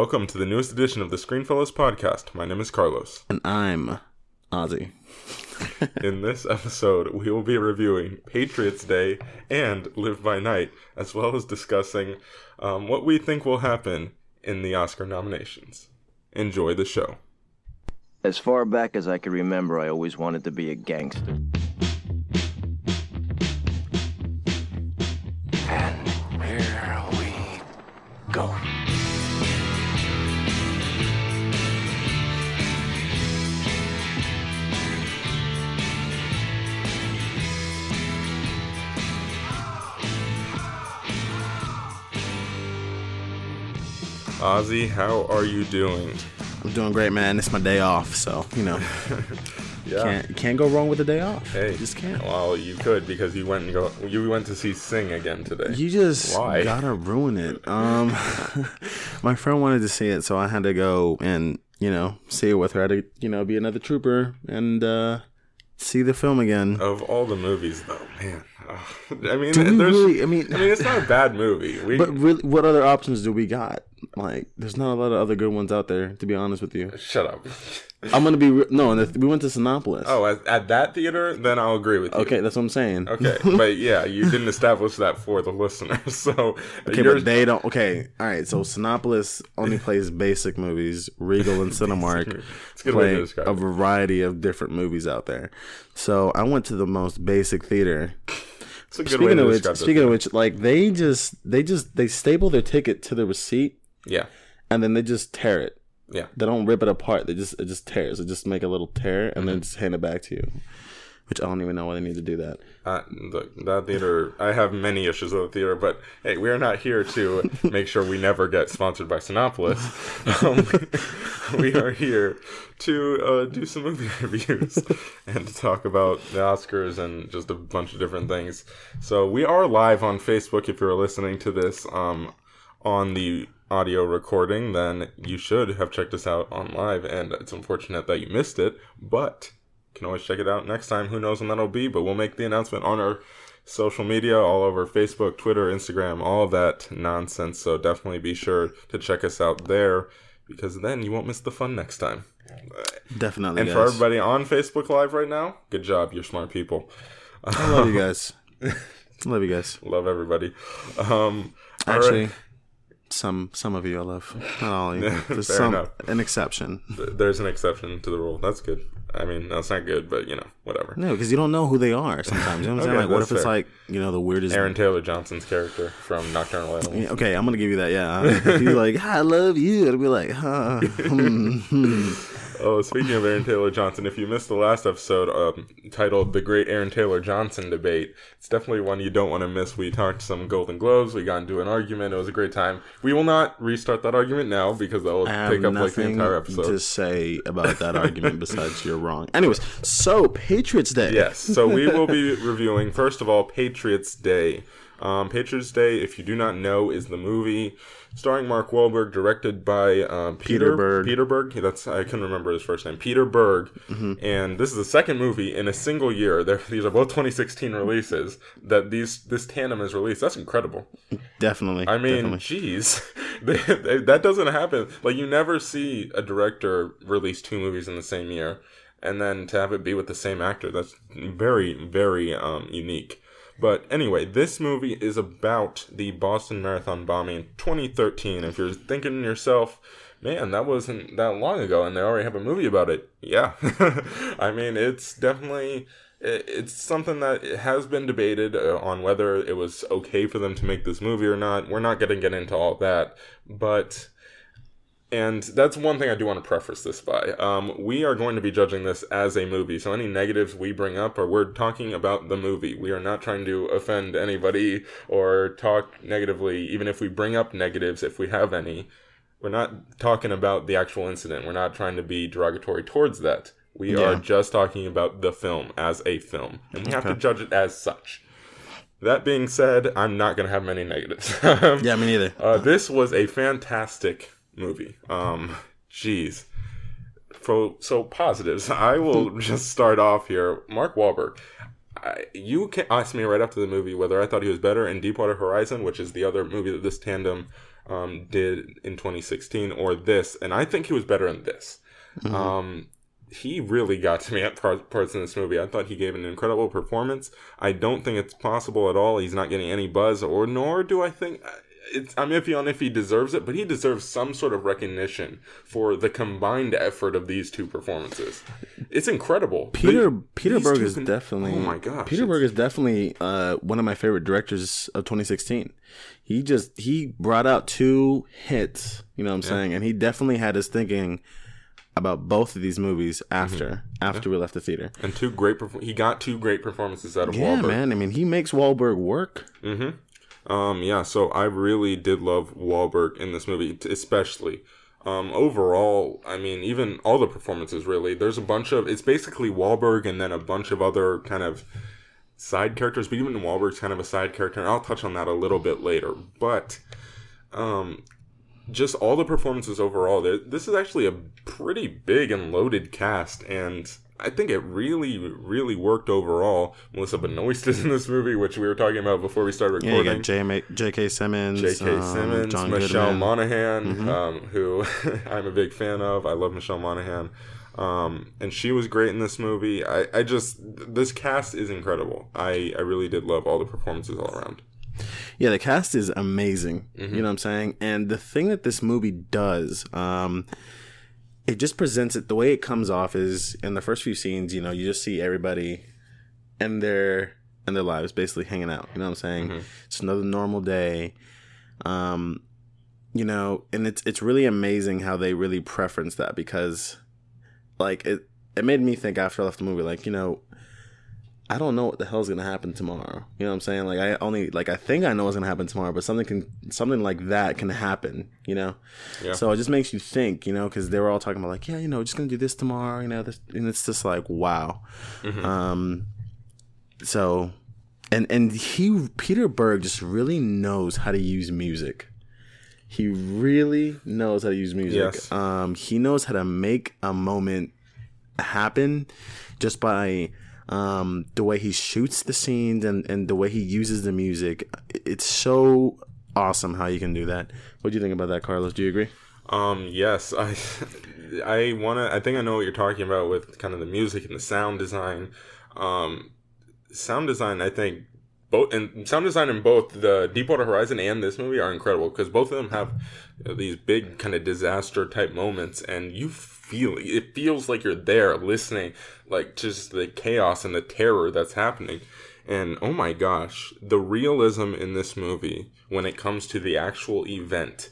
Welcome to the newest edition of the Screenfellows podcast. My name is Carlos. And I'm Ozzy. In this episode, we will be reviewing Patriots Day and Live by Night, as well as discussing um, what we think will happen in the Oscar nominations. Enjoy the show. As far back as I can remember, I always wanted to be a gangster. Ozzy, how are you doing? I'm doing great, man. It's my day off, so you know Yeah. can't can't go wrong with a day off. Hey, you just can't. Well, you could because you went and go. You went to see Sing again today. You just Why? gotta ruin it. Um, my friend wanted to see it, so I had to go and you know see it with her. I had to you know be another trooper and uh, see the film again. of all the movies, though, man. I mean, there's. really- I mean- I mean, it's not a bad movie. We But really, what other options do we got? Like, there's not a lot of other good ones out there, to be honest with you. shut up. I'm gonna be re- no. and We went to Cinépolis. Oh, at, at that theater, then I'll agree with you. okay, that's what I'm saying. Okay, but yeah, you didn't establish that for the listeners, so Okay, but they don't. Okay, all right. So Cinépolis only plays basic movies. Regal and Cinemark It's a good play a variety of different movies out there. So I went to the most basic theater. It's a good way Speaking to of which, describe speaking it. of which, like they just they just they staple their ticket to the receipt yeah, and then they just tear it. yeah. They don't rip it apart. They just it just tears. They just make a little tear and Mm-hmm. then just hand it back to you. Which I don't even know why they need to do that. Uh, look, that theater, I have many issues with the theater, but hey, we're not here to make sure we never get sponsored by Cinépolis. Um, we are here to uh, do some movie reviews and to talk about the Oscars and just a bunch of different things. So we are live on Facebook. If you're listening to this um, on the audio recording, then you should have checked us out on live, and it's unfortunate that you missed it, but can always check it out next time. Who knows when that'll be, but we'll make the announcement on our social media all over Facebook, Twitter, Instagram, all that nonsense. So definitely be sure to check us out there because then you won't miss the fun next time. Definitely. And guys. for everybody on Facebook Live right now, good job. You're smart people. I love you guys. love you guys. Love everybody. Um, Actually, right. Some some of you I love. Not all of you. There's Fair some enough. an exception. There's an exception to the rule. That's good. I mean, that's not good, but you know, whatever. No, because you don't know who they are sometimes. You know what I'm Okay, saying? Like, what if it's like you know the weirdest? Aaron Taylor Johnson's character from Nocturnal Animals. Yeah, Okay, I'm gonna give you that. Yeah, if he's like, "I love you," I'd be like, huh. hmm, hmm. Oh, speaking of Aaron Taylor Johnson, if you missed the last episode um, titled "The Great Aaron Taylor Johnson Debate," it's definitely one you don't want to miss. We talked some Golden Globes. We got into an argument. It was a great time. We will not restart that argument now because that will take up like the entire episode. to say about that argument besides you're wrong. Anyways, so Patriots Day. Yes. So we will be reviewing first of all Patriots Day. Um, Patriots Day, if you do not know, is the movie starring Mark Wahlberg, directed by um, Peter Peter Berg. Peter Berg. That's I can't remember his first name. Peter Berg. Mm-hmm. And this is the second movie in a single year. They're, these are both 2016 releases that these this tandem is released. That's incredible. definitely. I mean, jeez, that doesn't happen. Like you never see a director release two movies in the same year, and then to have it be with the same actor. That's very, very um, unique. But anyway, this movie is about the Boston Marathon bombing in 2013. If you're thinking to yourself, man, that wasn't that long ago, and they already have a movie about it. Yeah, I mean, it's definitely it's something that has been debated uh, on whether it was okay for them to make this movie or not. We're not going to get into all that, but and that's one thing I do want to preface this by. Um, we are going to be judging this as a movie, so any negatives we bring up, are we're talking about the movie. We are not trying to offend anybody or talk negatively, even if we bring up negatives, if we have any. We're not talking about the actual incident. We're not trying to be derogatory towards that. We are just talking about the film as a film, and we have to judge it as such. That being said, I'm not going to have many negatives. yeah, me neither. Uh, this was a fantastic movie. Um, jeez. So, so positives. I will just start off here. Mark Wahlberg. I, you can ask me right after the movie whether I thought he was better in Deepwater Horizon, which is the other movie that this tandem um, did in 2016 or this, and I think he was better in this. Um, he really got to me at parts in this movie. I thought he gave an incredible performance. I don't think it's possible at all. He's not getting any buzz, or nor do I think. It's, I'm iffy on if he deserves it, but he deserves some sort of recognition for the combined effort of these two performances. It's incredible. Peter The- Peter Berg is definitely Oh my gosh! Peter Berg is definitely uh, one of my favorite directors of 2016. He just he brought out two hits, you know what I'm saying, and he definitely had us thinking about both of these movies after Mm-hmm. after we left the theater. and two great. Perf- he got two great performances out of Yeah, Wahlberg. man. I mean, he makes Wahlberg work. Um, yeah, so I really did love Wahlberg in this movie, especially. Um, overall, I mean, even all the performances really. There's a bunch of it's basically Wahlberg and then a bunch of other kind of side characters, but even Wahlberg's kind of a side character, and I'll touch on that a little bit later. But um, just all the performances overall, this is actually a pretty big and loaded cast, and I think it really, really worked overall. Melissa Benoist is in this movie, which we were talking about before we started recording. Yeah, you got. J.K. Simmons, J.K. um, Simmons, John Michelle Goodman. Monaghan, um, who I'm a big fan of. I love Michelle Monaghan. Um, and she was great in this movie. I, I just, this cast is incredible. I, I really did love all the performances all around. Yeah, the cast is amazing. Mm-hmm. You know what I'm saying? And the thing that this movie does, um, it just presents it the way it comes off is in the first few scenes, you know, you just see everybody and their and their lives basically hanging out. You know what I'm saying? Mm-hmm. It's another normal day. Um, you know, and it's it's really amazing how they really preference that because like it it made me think after I left the movie, like, you know, I don't know what the hell's gonna happen tomorrow. You know what I'm saying? Like I only like I think I know what's gonna happen tomorrow, but something can something like that can happen. You know. Yeah. So it just makes you think. You know, because they were all talking about like, yeah, you know, just gonna do this tomorrow. You know, this, and it's just like, wow. Um. So, and and he Peter Berg just really knows how to use music. He really knows how to use music. Yes. Um. He knows how to make a moment happen just by um, the way he shoots the scenes and, and the way he uses the music. It's so awesome how you can do that. What do you think about that, Carlos? Do you agree? Um, yes, I, I want to. I think I know what you're talking about with kind of the music and the sound design. Um, sound design, I think both and sound design in both the Deepwater Horizon and this movie are incredible because both of them have you know, these big kind of disaster type moments, and you feel it feels like you're there listening, like just the chaos and the terror that's happening. And oh my gosh, the realism in this movie when it comes to the actual event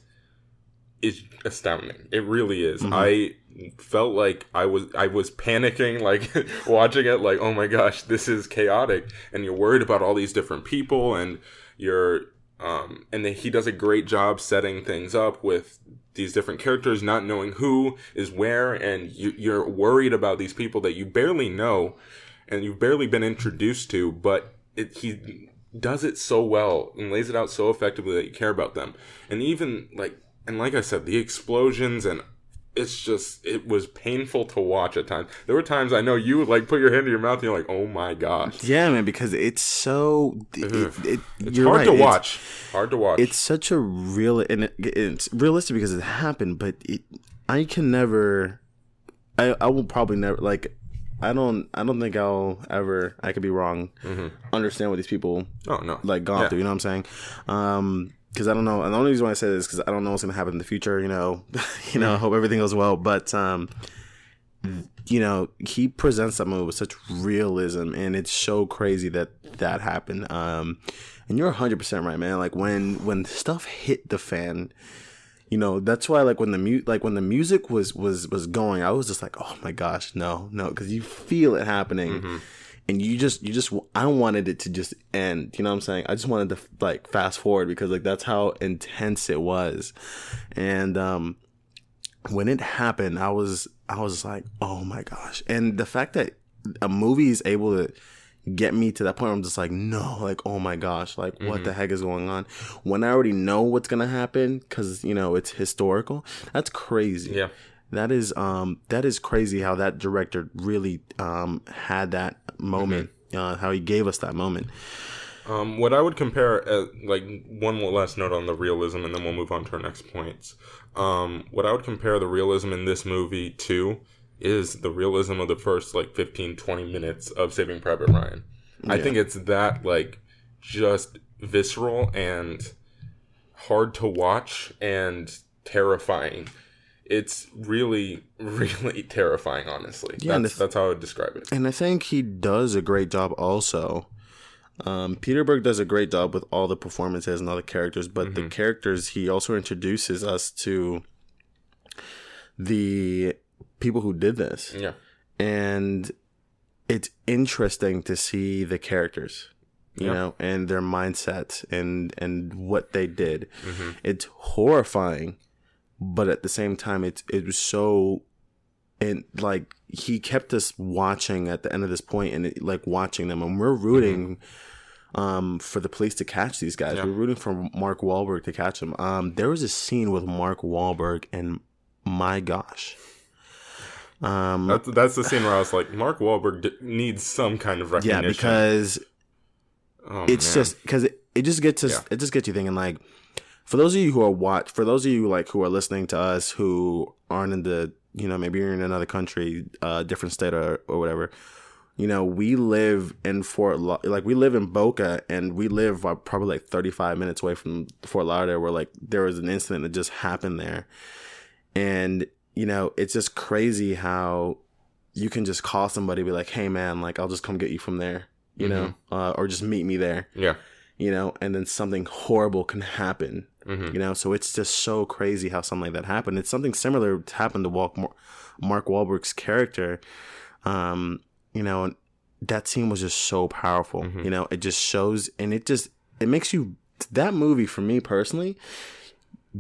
is astounding. It really is. Mm-hmm. I felt like I was I was panicking like watching it like oh my gosh this is chaotic and you're worried about all these different people and you're um and he does a great job setting things up with these different characters not knowing who is where and you, you're worried about these people that you barely know and you've barely been introduced to but it, he does it so well and lays it out so effectively that you care about them. And even like and like i said the explosions and it's just it was painful to watch at times there were times i know you would like put your hand in your mouth and you're like oh my gosh Yeah, man, because it's so. It, it, it's hard right, to it's- watch hard to watch It's such a real, and it, it's realistic because it happened. But it, I can never. I I will probably never like. I don't. I don't think I'll ever. I could be wrong. Understand what these people oh no like gone Yeah. through. You know what I'm saying? Um, because I don't know. And the only reason why I say this because I don't know what's gonna happen in the future. You know, you know. I hope everything goes well. But um, you know, he presents that movie with such realism, and it's so crazy that that happened. Um, and you're 100 percent right, man. Like when when stuff hit the fan. You know that's why, like when the mu- like when the music was was was going, I was just like, oh my gosh, no, no, because you feel it happening, and you just you just I wanted it to just end. You know what I'm saying? I just wanted to like fast forward because like that's how intense it was, and um, when it happened, I was I was like, oh my gosh, and the fact that a movie is able to get me to that point where I'm just like, no, like, oh my gosh, like, what the heck is going on? When I already know what's gonna happen, because you know it's historical. That's crazy. Yeah. That is um that is crazy how that director really um had that moment, uh, how he gave us that moment. Um, what I would compare, uh, like one last note on the realism, and then we'll move on to our next points. Um, what I would compare the realism in this movie to is the realism of the first like 15, 20 minutes of Saving Private Ryan. I think it's that like just visceral and hard to watch and terrifying. It's really, really terrifying. Honestly, Yeah, that's, the- that's how I would describe it. And I think he does a great job also. Um, Peter Berg does a great job with all the performances and all the characters, but the characters he also introduces us to the people who did this. Yeah, And it's interesting to see the characters, you Yeah. know, and their mindsets and and what they did. Mm-hmm. It's horrifying, but at the same time it's it was so and like he kept us watching at the end of this point and it, like watching them and we're rooting um for the police to catch these guys. Mm-hmm. Yeah. We're rooting for Mark Wahlberg to catch them. Um there was a scene with Mark Wahlberg and my gosh. Um that's that's the scene where I was like, Mark Wahlberg d- needs some kind of recognition. yeah, because Oh, it's man. just because it, it just gets us Yeah. it just gets you thinking like for those of you who are watch for those of you like who are listening to us who aren't in the you know maybe you're in another country uh different state or, or whatever you know we live in fort La- like we live in boca and we live uh, probably like 35 minutes away from fort lauderdale where like there was an incident that just happened there. And you know it's just crazy how you can just call somebody be like hey man like i'll just come get you from there you know uh, or just meet me there. Yeah, you know and then something horrible can happen Mhm. you know so it's just so crazy how something like that happened it's something similar happened to Walk, mark Wahlberg's character um you know and that scene was just so powerful Mhm. you know it just shows and it just it makes you that movie for me personally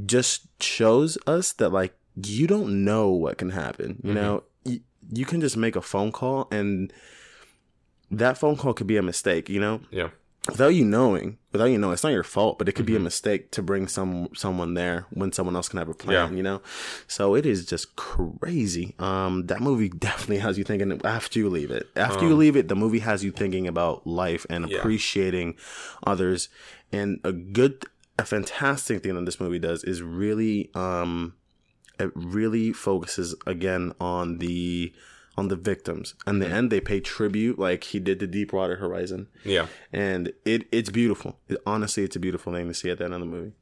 just shows us that like you don't know what can happen you Mhm. know you, you can just make a phone call and that phone call could be a mistake you know yeah, without you knowing, without you knowing, it's not your fault, but it could Mm-hmm. be a mistake to bring some someone there when someone else can have a plan, Yeah. you know. So it is just crazy. Um, that movie definitely has you thinking after you leave it. After you leave it, the movie has you thinking about life and Um, Yeah. appreciating others. And a good, a fantastic thing that this movie does is really, um, it really focuses again on the on the victims. Mm-hmm. the end, they pay tribute like he did to Deepwater Horizon yeah. and it it's beautiful. It, honestly, it's a beautiful thing to see at the end of the movie.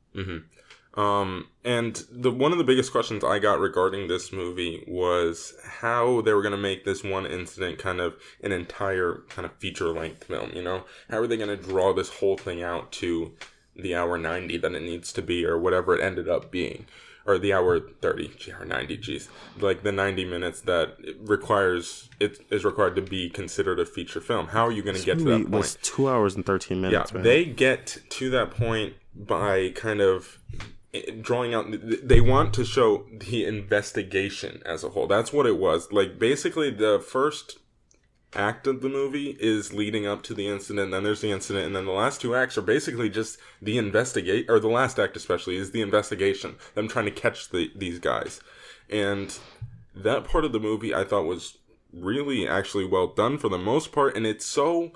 Um, and the one of the biggest questions I got regarding this movie was how they were going to make this one incident kind of an entire kind of feature length film. You know, how are they going to draw this whole thing out to the hour ninety that it needs to be, or whatever it ended up being, or the hour thirty, gee, or ninety, geez, like the ninety minutes that it requires it is required to be considered a feature film. How are you going to get to that point? was two hours and thirteen yeah minutes. man. they get to that point by kind of eh, drawing out they want to show the investigation as a whole that's what it was like basically the first act of the movie is leading up to the incident then there's the incident and then the last two acts are basically just the investigate or the last act especially is the investigation them trying to catch the, these guys. And that part of the movie i thought was really actually well done for the most part and it's so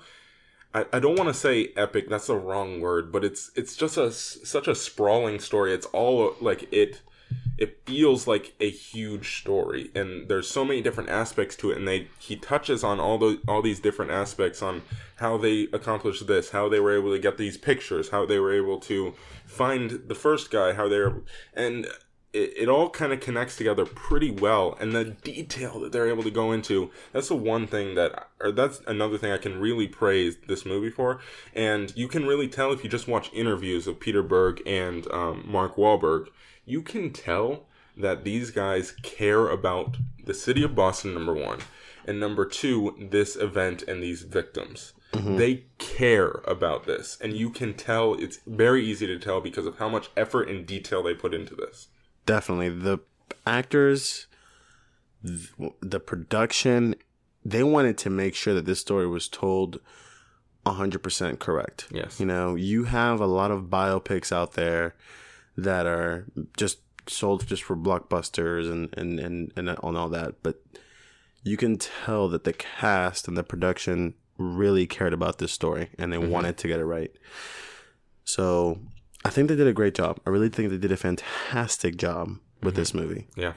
I, I don't want to say epic that's the wrong word but it's it's just a such a sprawling story it's all like it it feels like a huge story and there's so many different aspects to it and they he touches on all the all these different aspects on how they accomplished this how they were able to get these pictures how they were able to find the first guy how they're and it, it all kind of connects together pretty well and the detail that they're able to go into that's the one thing that or that's another thing i can really praise this movie for and you can really tell if you just watch interviews of peter berg and um, mark Wahlberg, you can tell that these guys care about the city of boston number one and number two this event and these victims. Mm-hmm. They care about this and you can tell it's very easy to tell because of how much effort and detail they put into this. Definitely. The actors, the production, they wanted to make sure that this story was told 100% correct. Yes. You know, you have a lot of biopics out there that are just sold just for blockbusters and and and and on all that, but you can tell that the cast and the production really cared about this story and they Mm-hmm. wanted to get it right. So I think they did a great job. I really think they did a fantastic job with this Mm-hmm. movie. Yeah.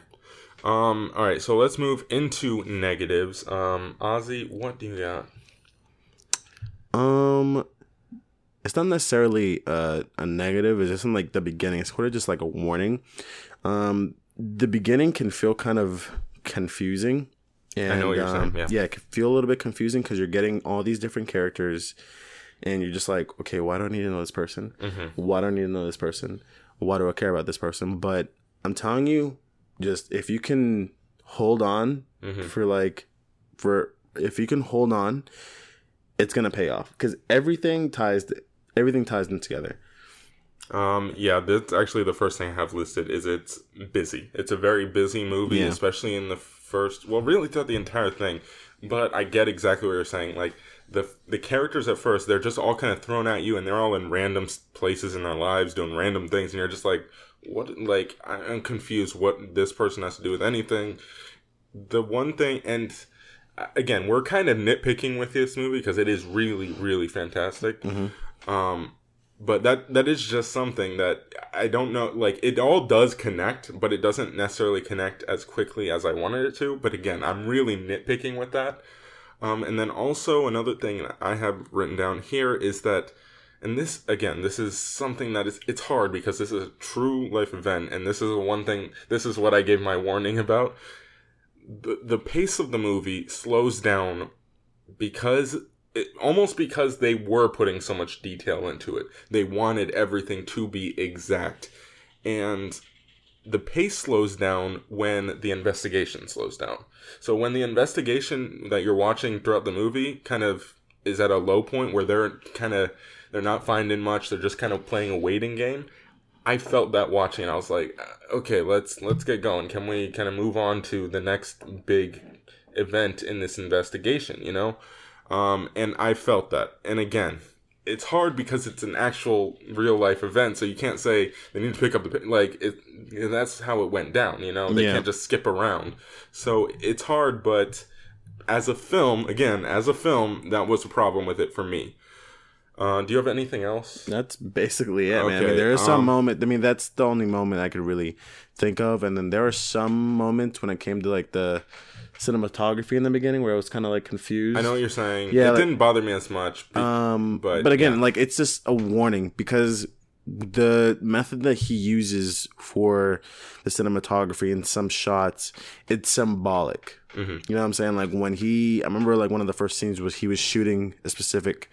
Um. All right. So let's move into negatives. Um. Ozzy, what do you got? Um, it's not necessarily uh, a negative. It's just in like the beginning. It's sort of just like a warning. Um, the beginning can feel kind of confusing. And, know what you're um, saying, yeah. it can feel a little bit confusing because you're getting all these different characters, and you're just like, okay, why do I need to know this person? Mm-hmm. Why do I need to know this person? Why do I care about this person? But I'm telling you, just if you can hold on Mm-hmm. for like, for if you can hold on it's gonna pay off because everything ties everything ties them together. Um, yeah, that's actually the first thing I have listed is it's busy. It's a very busy movie, Yeah. especially in the first, well, really throughout the entire thing. But I get exactly what you're saying. Like the the characters at first, they're just all kind of thrown at you, and they're all in random places in their lives doing random things, and you're just like, what? Like I'm confused. What this person has to do with anything? The one thing, and uh, again, we're kind of nitpicking with this movie because it is really, really fantastic. Um, but that that is just something that I don't know. Like it all does connect, but it doesn't necessarily connect as quickly as I wanted it to. But again, I'm really nitpicking with that. Um, and then also another thing I have written down here is that, and this again, this is something that is it's hard because this is a true life event, and this is the one thing. This is what I gave my warning about. The the pace of the movie slows down because it, almost because they were putting so much detail into it. They wanted everything to be exact. And the pace slows down when the investigation slows down. So when the investigation that you're watching throughout the movie kind of is at a low point where they're kind of they're not finding much, they're just kind of playing a waiting game. I felt that watching. I was like, uh, okay, let's let's get going. Can we kind of move on to the next big event in this investigation? You know, um, and I felt that. And again, it's hard because it's an actual real life event, so you can't say they need to pick up the like. It, and that's how it went down. You know, they Yeah. can't just skip around. So it's hard, but as a film, again, as a film, that was a problem with it for me. Uh, do you have anything else? That's basically it, man. I mean, there is some um, moment. I mean, that's the only moment I could really think of, and then there are some moments when it came to like the cinematography in the beginning where I was kind of like confused. I know what you're saying. Yeah, it like- didn't bother me as much. be- Um, But, but again, yeah. like it's just a warning because the method that he uses for the cinematography in some shots, it's symbolic. Mm-hmm. You know what I'm saying? Like when he, I remember like one of the first scenes was he was shooting a specific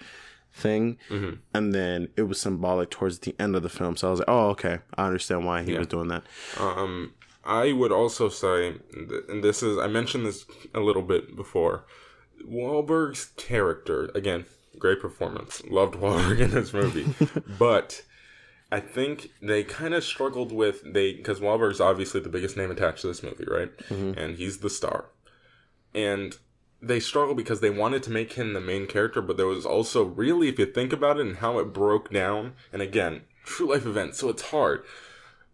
thing, Mm-hmm. and then it was symbolic towards the end of the film. So I was like, oh, okay, I understand why he was doing that. Um, I would also say, and this is I mentioned this a little bit before. Wahlberg's character again, great performance. Loved Wahlberg in this movie, but I think they kind of struggled with they because Wahlberg's obviously the biggest name attached to this movie, right? Mm-hmm. And he's the star, and they struggled because they wanted to make him the main character, but there was also really, if you think about it and how it broke down, and again, true life event, so it's hard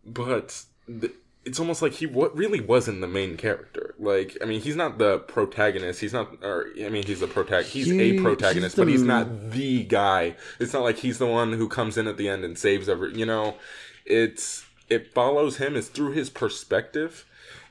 but th- it's almost like he what really wasn't the main character. Like, I mean, he's not the protagonist. He's not, or I mean, he's the protagonist. He's He- a protagonist, he's but he's not the guy. It's not like he's the one who comes in at the end and saves every. You know, it's it follows him. It's through his perspective.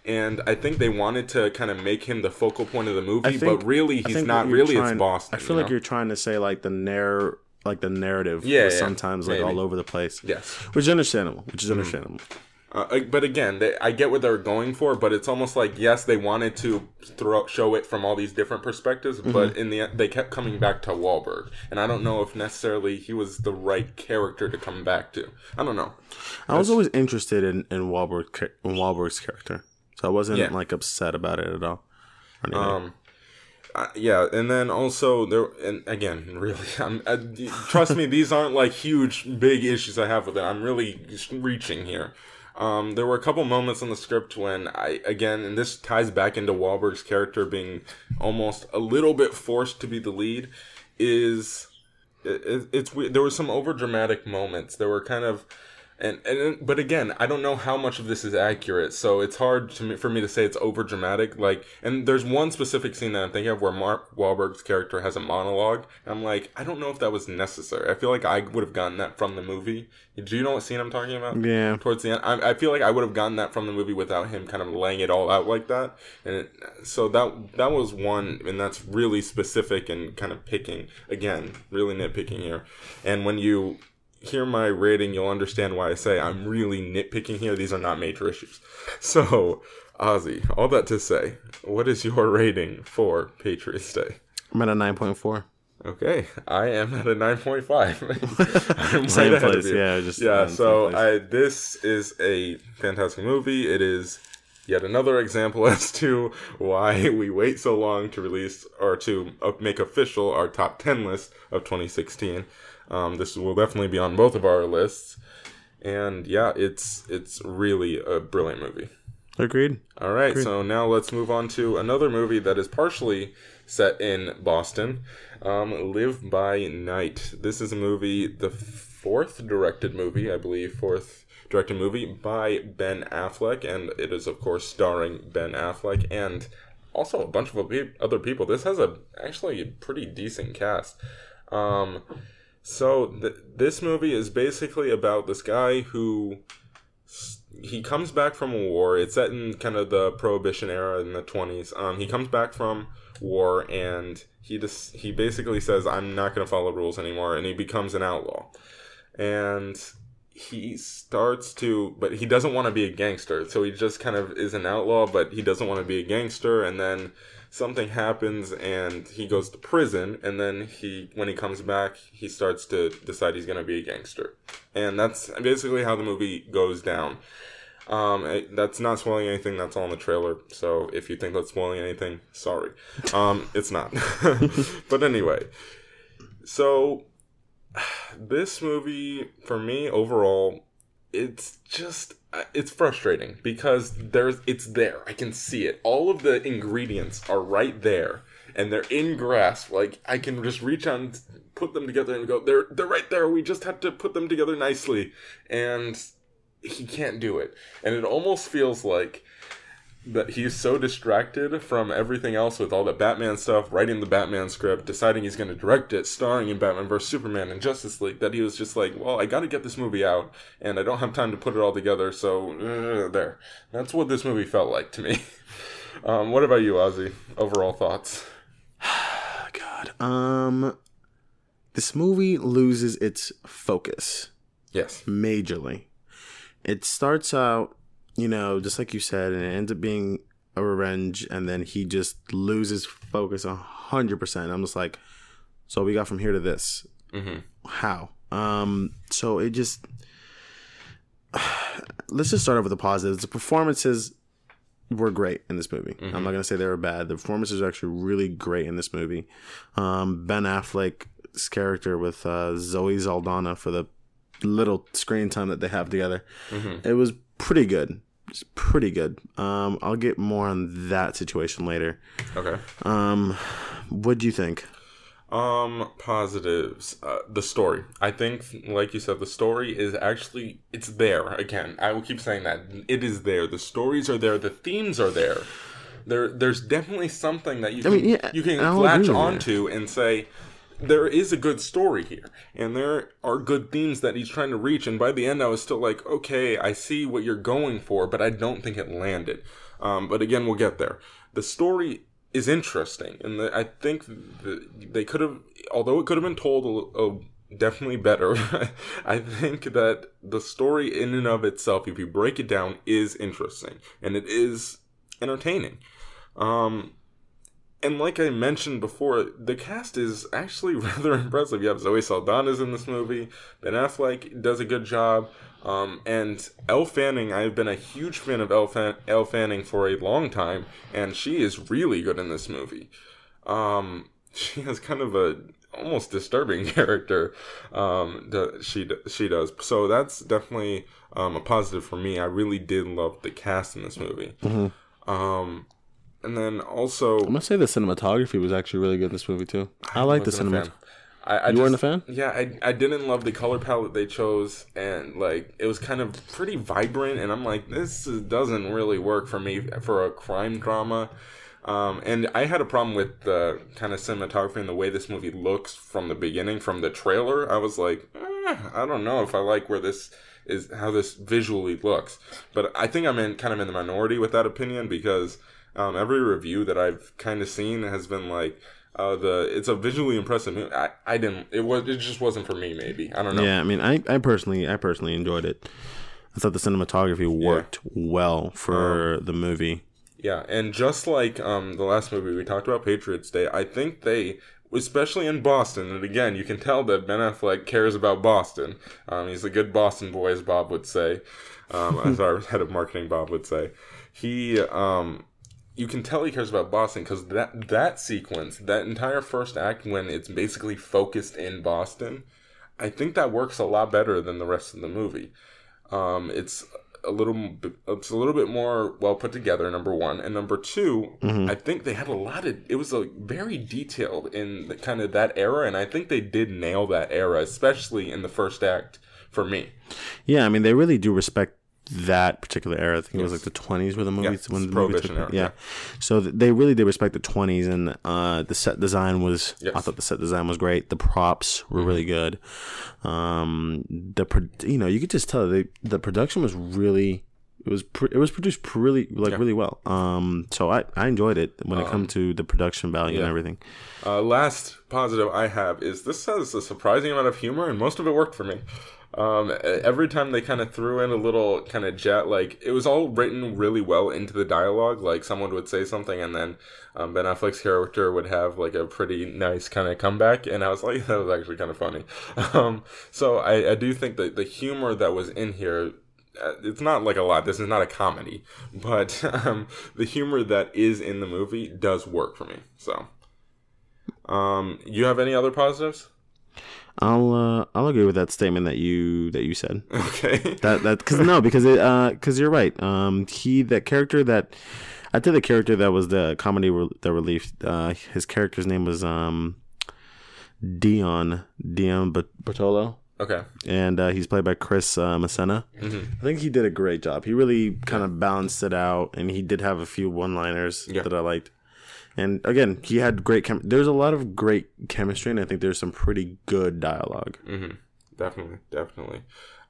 And I think they wanted to kind of make him the focal point of the movie, think- but really he's not. Really, trying- it's Boston. I feel you like you're trying to say like the narr like the narrative Yeah, was yeah, sometimes like maybe. all over the place. Yes. Which is understandable. Which Mm-hmm. is understandable. Uh, uh, but again, they, I get what they're going for, but it's almost like yes, they wanted to throw show it from all these different perspectives, Mm-hmm. but in the end, they kept coming back to Wahlberg, and I don't know if necessarily he was the right character to come back to. I don't know. I was always interested in in Wahlberg in Wahlberg's character, so I wasn't Yeah. like upset about it at all. Um, uh, yeah, and then also there, and again, really, I'm, uh, trust me, these aren't like huge, big issues I have with it. I'm really reaching here. Um, there were a couple moments in the script when I, again, and this ties back into Wahlberg's character being almost a little bit forced to be the lead. Is it, it- it's. There were some over dramatic moments. There were kind of And, and but again, I don't know how much of this is accurate, so it's hard to me, for me to say it's over dramatic. Like, and there's one specific scene that I'm thinking of where Mark Wahlberg's character has a monologue. And I'm like, I don't know if that was necessary. I feel like I would have gotten that from the movie. Do you know what scene I'm talking about? Yeah. Towards the end, I, I feel like I would have gotten that from the movie without him kind of laying it all out like that. And it, so that that was one, and that's really specific and kind of picking again, really nitpicking here. And when you hear my rating, you'll understand why I say I'm really nitpicking here. These are not major issues. So, Ozzy, all that to say, what is your rating for Patriots Day? I'm at a nine point four. Okay, I am at a nine point five. I'm Same right place, yeah, just yeah. So. I this is a fantastic movie. It is yet another example as to why we wait so long to release or to uh, make official our top ten list of 2016. Um, this will definitely be on both of our lists, and yeah, it's it's really a brilliant movie. Agreed. All right, so now let's move on to another movie that is partially set in Boston. Um, Live by Night. This is a movie, the fourth directed movie, I believe, fourth directed movie by Ben Affleck, and it is of course starring Ben Affleck and also a bunch of other other people. This has a actually a pretty decent cast. Um, so th- this movie is basically about this guy who he comes back from a war. It's set in kind of the Prohibition era in the twenties. Um, he comes back from war and he just he basically says, "I'm not going to follow rules anymore," and he becomes an outlaw. And he starts to, but he doesn't want to be a gangster. So he just kind of is an outlaw, but he doesn't want to be a gangster. And then something happens and he goes to prison and then he when he comes back he starts to decide he's going to be a gangster. And that's basically how the movie goes down. Um it- that's not spoiling anything that's all in the trailer so if you think that's spoiling anything sorry. Um it's not. But anyway so this movie for me overall it's just it's frustrating because there's it's there. I can see it. All of the ingredients are right there and they're in grasp. Like i can just reach out and put them together and go they're they're right there. We just have to put them together nicely. And he can't do it. And it almost feels like that he's so distracted from everything else with all the Batman stuff, writing the Batman script, deciding he's going to direct it, starring in Batman vs Superman and Justice League, that he was just like, well, I got to get this movie out, and I don't have time to put it all together, so uh, there. That's what this movie felt like to me. um, what about you, Ozzy? Overall thoughts? God. Um, this movie loses its focus Yes. majorly. It starts out, you know, just like you said, and it ends up being a revenge, and then he just loses focus a hundred percent. I'm just like, so we got from here to this. Mm-hmm. How? Um, so it just let's just start off with the positives. The performances were great in this movie. I'm not gonna say they were bad. The performances are actually really great in this movie. Um, ben Affleck's character with uh, Zoe Saldana for the little screen time that they have together, it was pretty good. It's pretty good. Um, I'll get more on that situation later. Okay. Um, what do you think? Um, positives. Uh, the story. I think, like you said, the story is actually it's there. Again, I will keep saying that it is there. The stories are there. The themes are there. There, there's definitely something that you can mean, yeah, you can latch onto and say there is a good story here, and there are good themes that he's trying to reach. And by the end, I was still like, okay, I see what you're going for, but I don't think it landed. Um, but again, we'll get there. The story is interesting, and the, I think the, they could have, although it could have been told a, a, definitely better. I think that the story in and of itself, if you break it down, is interesting and it is entertaining. Um, and like I mentioned before, the cast is actually rather impressive. You have Zoe Saldana's in this movie. Ben Affleck does a good job. Um, and Elle Fanning, I've been a huge fan of Elle, Fan- Elle Fanning for a long time, and she is really good in this movie. Um, she has kind of a almost disturbing character. Um, she she does. So that's definitely um, a positive for me. I really did love the cast in this movie. Um, and then also, I'm gonna say the cinematography was actually really good in this movie too. I, like the cinematography. I, I You weren't a fan? Yeah, I, I didn't love the color palette they chose, and like it was kind of pretty vibrant, and I'm like, this is, doesn't really work for me for a crime drama. Um, and I had a problem with the kind of cinematography and the way this movie looks from the beginning, from the trailer. I was like, eh, I don't know if I like where this is, how this visually looks. But I think I'm in kind of in the minority with that opinion because um, every review that I've kind of seen has been like, uh, the it's a visually impressive movie. I, I didn't. It was. It just wasn't for me. Maybe I don't know. Yeah, I mean, I, I personally, I personally enjoyed it. I thought the cinematography worked well for Uh-huh. the movie. Yeah, and just like um, the last movie we talked about, Patriots Day, I think they, especially in Boston, and again, you can tell that Ben Affleck cares about Boston. Um, he's a good Boston boy, as Bob would say, um, as our head of marketing, Bob would say. He, um, you can tell he cares about Boston because that that sequence, that entire first act, when it's basically focused in Boston, I think that works a lot better than the rest of the movie. Um, it's a little, it's a little bit more well put together. Number one, and number 2 I think they had a lot of. It was like very detailed in the, kind of that era, and I think they did nail that era, especially in the first act for me. Yeah, I mean, they really do respect that particular era. I think it was like the 20s were the movies it's when the movie took era, yeah. yeah. So they really did respect the 20s, and uh, the set design was. I Yes. Mm-hmm. thought the set design was great. The props were really good. Um, the pro- you know you could just tell the the production was really. It was pr- it was produced pr- really like really well. Um, so I, I enjoyed it when it comes to the production value and Um, everything. Uh, last positive I have is this has a surprising amount of humor, and most of it worked for me. Um, every time they kind of threw in a little kind of jet, like it was all written really well into the dialogue. Like someone would say something, and then um, Ben Affleck's character would have like a pretty nice kind of comeback, and I was like, that was actually kind of funny. Um, so I, I do think that the humor that was in here uh, it's not like a lot. This is not a comedy, but um, the humor that is in the movie does work for me. So, um, you have any other positives? I'll uh, I'll agree with that statement that you that you said. Okay. that that because no because it uh because you're right um he that character that I did the character that was the comedy re- that relief uh his character's name was um Dion Dion Bert- Bartolo Okay. and uh, he's played by Chris uh, Messina. I think he did a great job. He really kind of balanced it out, and he did have a few one-liners Yeah. that I liked. And again, he had great. Chem- there's a lot of great chemistry, and I think there's some pretty good dialogue. Definitely. Definitely.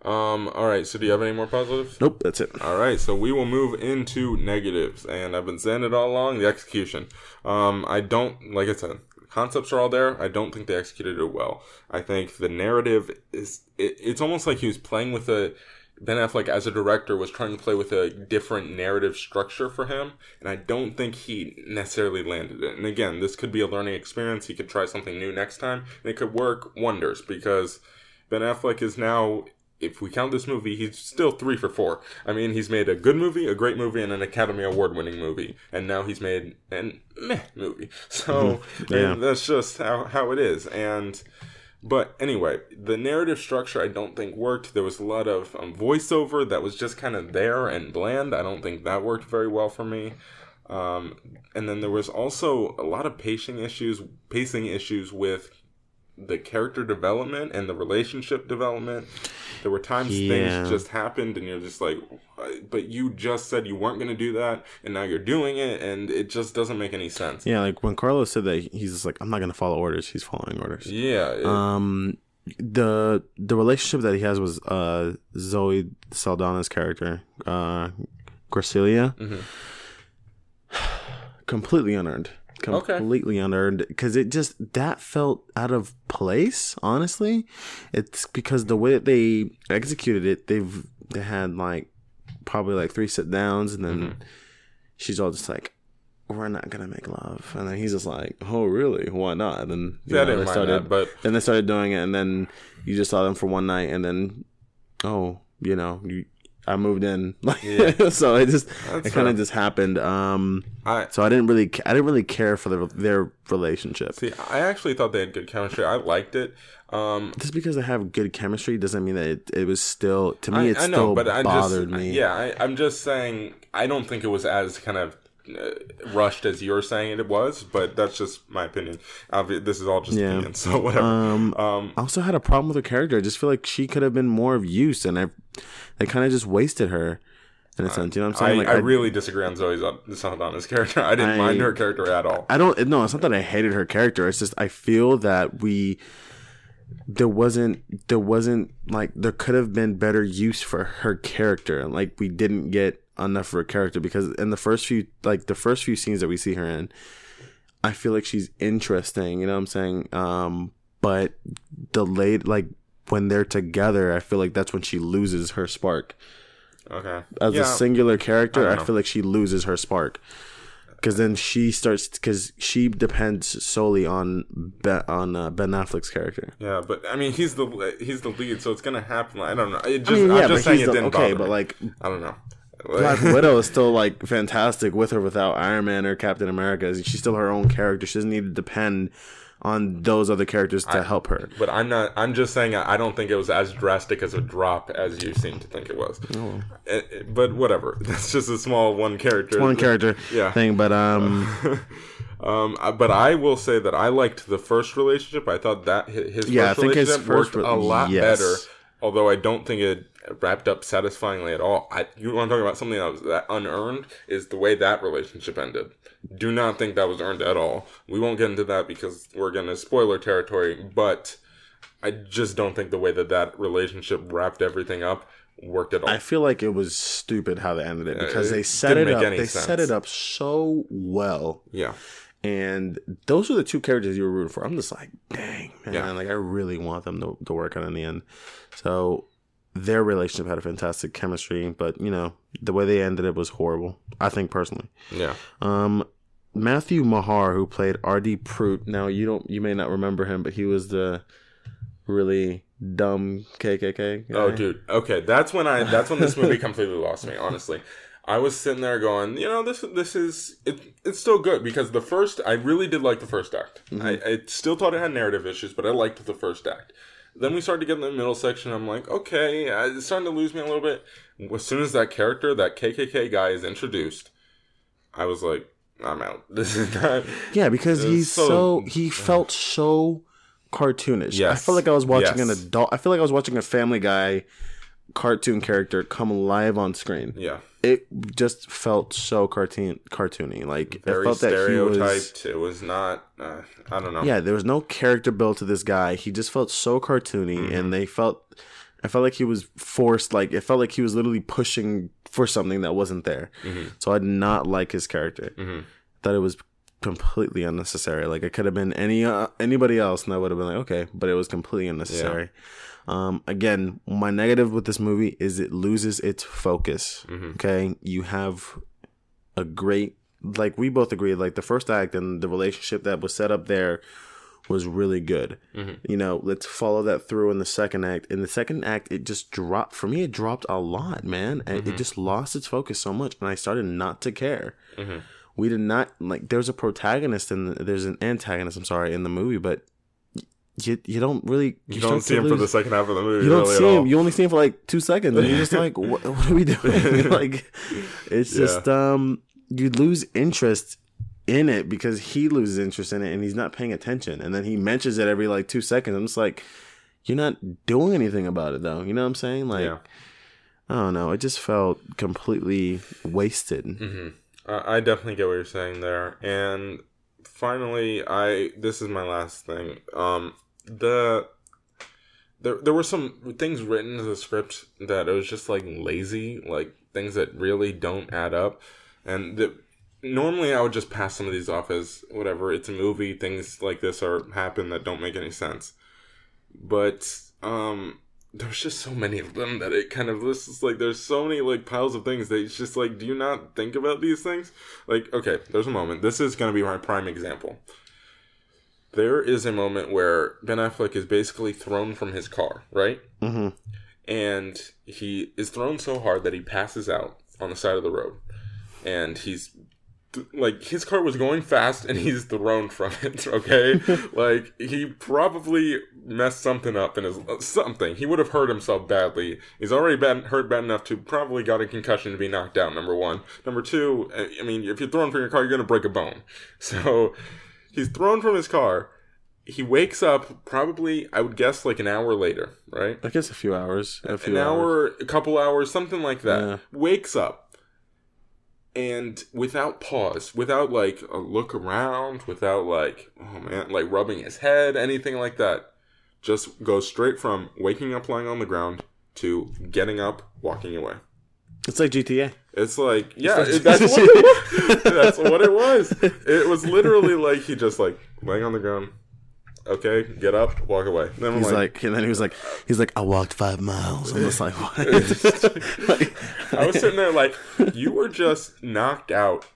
Um, all right. So, do you have any more positives? Nope, that's it. All right, so we will move into negatives, and I've been saying it all along. The execution, um, I don't like I said, concepts are all there. I don't think they executed it well. I think the narrative is it, it's almost like he was playing with a Ben Affleck as a director was trying to play with a different narrative structure for him, and I don't think he necessarily landed it. And again, this could be a learning experience. He could try something new next time, and it could work wonders because Ben Affleck is now, if we count this movie, he's still three for four. I mean, he's made a good movie, a great movie, and an Academy Award winning movie. And now he's made an meh movie. So Yeah. that's just how, how it is. And but anyway, the narrative structure I don't think worked. There was a lot of um, voiceover that was just kind of there and bland. I don't think that worked very well for me. Um, and then there was also a lot of pacing issues, pacing issues with the character development and the relationship development. There were times Yeah. things just happened, and you're just like, but you just said you weren't going to do that, and now you're doing it, and it just doesn't make any sense. Yeah, like when Carlos said that, he's just like, I'm not gonna follow orders. He's following orders. Yeah, it- Um, the the relationship that he has was uh Zoe Saldana's character, uh, Graciela, Mm-hmm. completely unearned. Okay. Completely unearned because it just that felt out of place. Honestly, it's because the way that they executed it, they've they had like probably like three sit downs, and then Mm-hmm. she's all just like, "We're not gonna make love," and then he's just like, "Oh, really? Why not?" And then Yeah, know, they started, that, but- then they started doing it, and then you just saw them for one night, and then oh, you know, you. I moved in, like so. It just That's it kind of just happened. Um, I so I didn't really, I didn't really care for the, their relationship. see. I actually thought they had good chemistry. I liked it. Um, Just because they have good chemistry doesn't mean that it, it was still to me. I, it I still know, but I bothered just me. yeah. I, I'm just saying. I don't think it was as kind of uh, rushed as you're saying it was, but that's just my opinion. Obvi- this is all just Yeah. opinion, so whatever. Um, Um, I also had a problem with her character. I just feel like she could have been more of use, and I, they kind of just wasted her in a sense. You know what I'm I, saying? Like, I really disagree on Zoe Saldana's character. I didn't I- mind her character at all. I don't. No, it's not that I hated her character. It's just I feel that we there wasn't there wasn't like there could have been better use for her character. Like we didn't get enough for her character because in the first few like the first few scenes that we see her in, I feel like she's interesting. You know what I'm saying? Um, but the late like when they're together, I feel like that's when she loses her spark Okay. as yeah. a singular character, I I, feel like she loses her spark. Because then she starts, because she depends solely on ben, on uh, Ben Affleck's character. Yeah, but I mean, he's the he's the lead, so it's gonna happen. I don't know. It just, I mean, I'm yeah, just but saying it the, didn't okay, bother but like I don't know. Black Widow is still like fantastic with or without Iron Man or Captain America. She's still her own character. She doesn't need to depend on those other characters to help her. But I'm not. I'm just saying. I I don't think it was as drastic as a drop as you seem to think it was. Oh. Eh, eh, But whatever. That's just a small one character. One character Yeah. thing, but um, Um, uh, but I will say that I liked the first relationship. I thought that his Yeah, I first think his relationship first worked re- a lot yes. better. Although I don't think it wrapped up satisfyingly at all. I, you want to talk about something that was that unearned? Is the way that relationship ended. Do not think that was earned at all. We won't get into that because we're getting into spoiler territory. But I just don't think the way that that relationship wrapped everything up worked at all. I feel like it was stupid how they ended it because it they set it up. They sense. set it up so well. yeah. and those are the two characters you were rooting for. I'm just like, dang, man, Yeah. like I really want them to, to work out in the end. So their relationship had a fantastic chemistry, but you know the way they ended it was horrible. I think personally. Yeah. Um, Matthew Maher, who played R.D. Pruitt. Now you don't, you may not remember him, but he was the really dumb KKK. Guy. Oh, dude. Okay, that's when I. That's when this movie completely lost me. Honestly, I was sitting there going, you know, this this is it. It's still good because the first, I really did like the first act. I, I still thought it had narrative issues, but I liked the first act. Then we started to get in the middle section. I'm like, okay, it's starting to lose me a little bit. As soon as that character, that KKK guy, is introduced, I was like, I'm out. This is not. Yeah, because he's so- so, he felt so cartoonish. I Yes. felt like I was watching an adult. I feel like I was watching a Family Guy cartoon character come live on screen. Yeah. It just felt so cartoon cartoony. Like Very felt that he was. It was not. Uh, I don't know. Yeah, there was no character built to this guy. He just felt so cartoony, Mm-hmm. and they felt. I felt like he was forced. Like it felt like he was literally pushing for something that wasn't there. Mm-hmm. So I did not like his character. Thought it was completely unnecessary. Like it could have been any uh, anybody else, and I would have been like, okay, but it was completely unnecessary. Um, again, my negative with this movie is it loses its focus. Mm-hmm. Okay, you have a great like we both agreed like the first act and the relationship that was set up there was really good. Mm-hmm. You know, let's follow that through in the second act. In the second act, it just dropped for me. It dropped a lot, man, and it mm-hmm. just lost its focus so much, and I started not to care. We did not like. There's a protagonist and the, there's an antagonist. I'm sorry in the movie, but you you don't really You start don't see him for the second half of the movie. you don't really see him. You only see him for like two seconds, and you're just like, "What, what are we doing?" like, it's just um, you lose interest in it because he loses interest in it, and he's not paying attention. And then he mentions it every like two seconds. I'm just like, you're not doing anything about it, though. You know what I'm saying? Like, Yeah. I don't know. It just felt completely wasted. Mm-hmm. I I definitely get what you're saying there. And finally, I this is my last thing. Um, the there there were some things written in the script that it was just like lazy, like things that really don't add up. And the, normally I would just pass some of these off as whatever. It's a movie. Things like this are happen that don't make any sense. But um, there's just so many of them that it kind of is like there's so many like piles of things that it's just like do you not think about these things like okay there's a moment this is to be my prime example there is a moment where ben affleck is basically thrown from his car right hmm and he is thrown so hard that he passes out on the side of the road and he's like his car was going fast and he's thrown from it. Okay, like he probably messed something up in his something. He would have hurt himself badly. He's already been hurt bad enough to probably got a concussion to be knocked out. Number one. Number two. I I mean, if you're thrown from your car, you're gonna break a bone. So he's thrown from his car. He wakes up probably, I would guess, like an hour later, right? I guess a few hours. A few an hours. hour, a couple hours, something like that. Yeah. Wakes up and without pause, without like a look around, without like, oh man, like rubbing his head, anything like that, just goes straight from waking up lying on the ground to getting up, walking away. It's like GTA. It's like, yeah, like- it- that's what it was. That's what it was. It was literally like he just like laying on the ground. Okay, get up, walk away. Then I'm He's like, and then he was like, he's like, I walked five miles. I'm just like, what? Like- I was sitting there like, you were just knocked out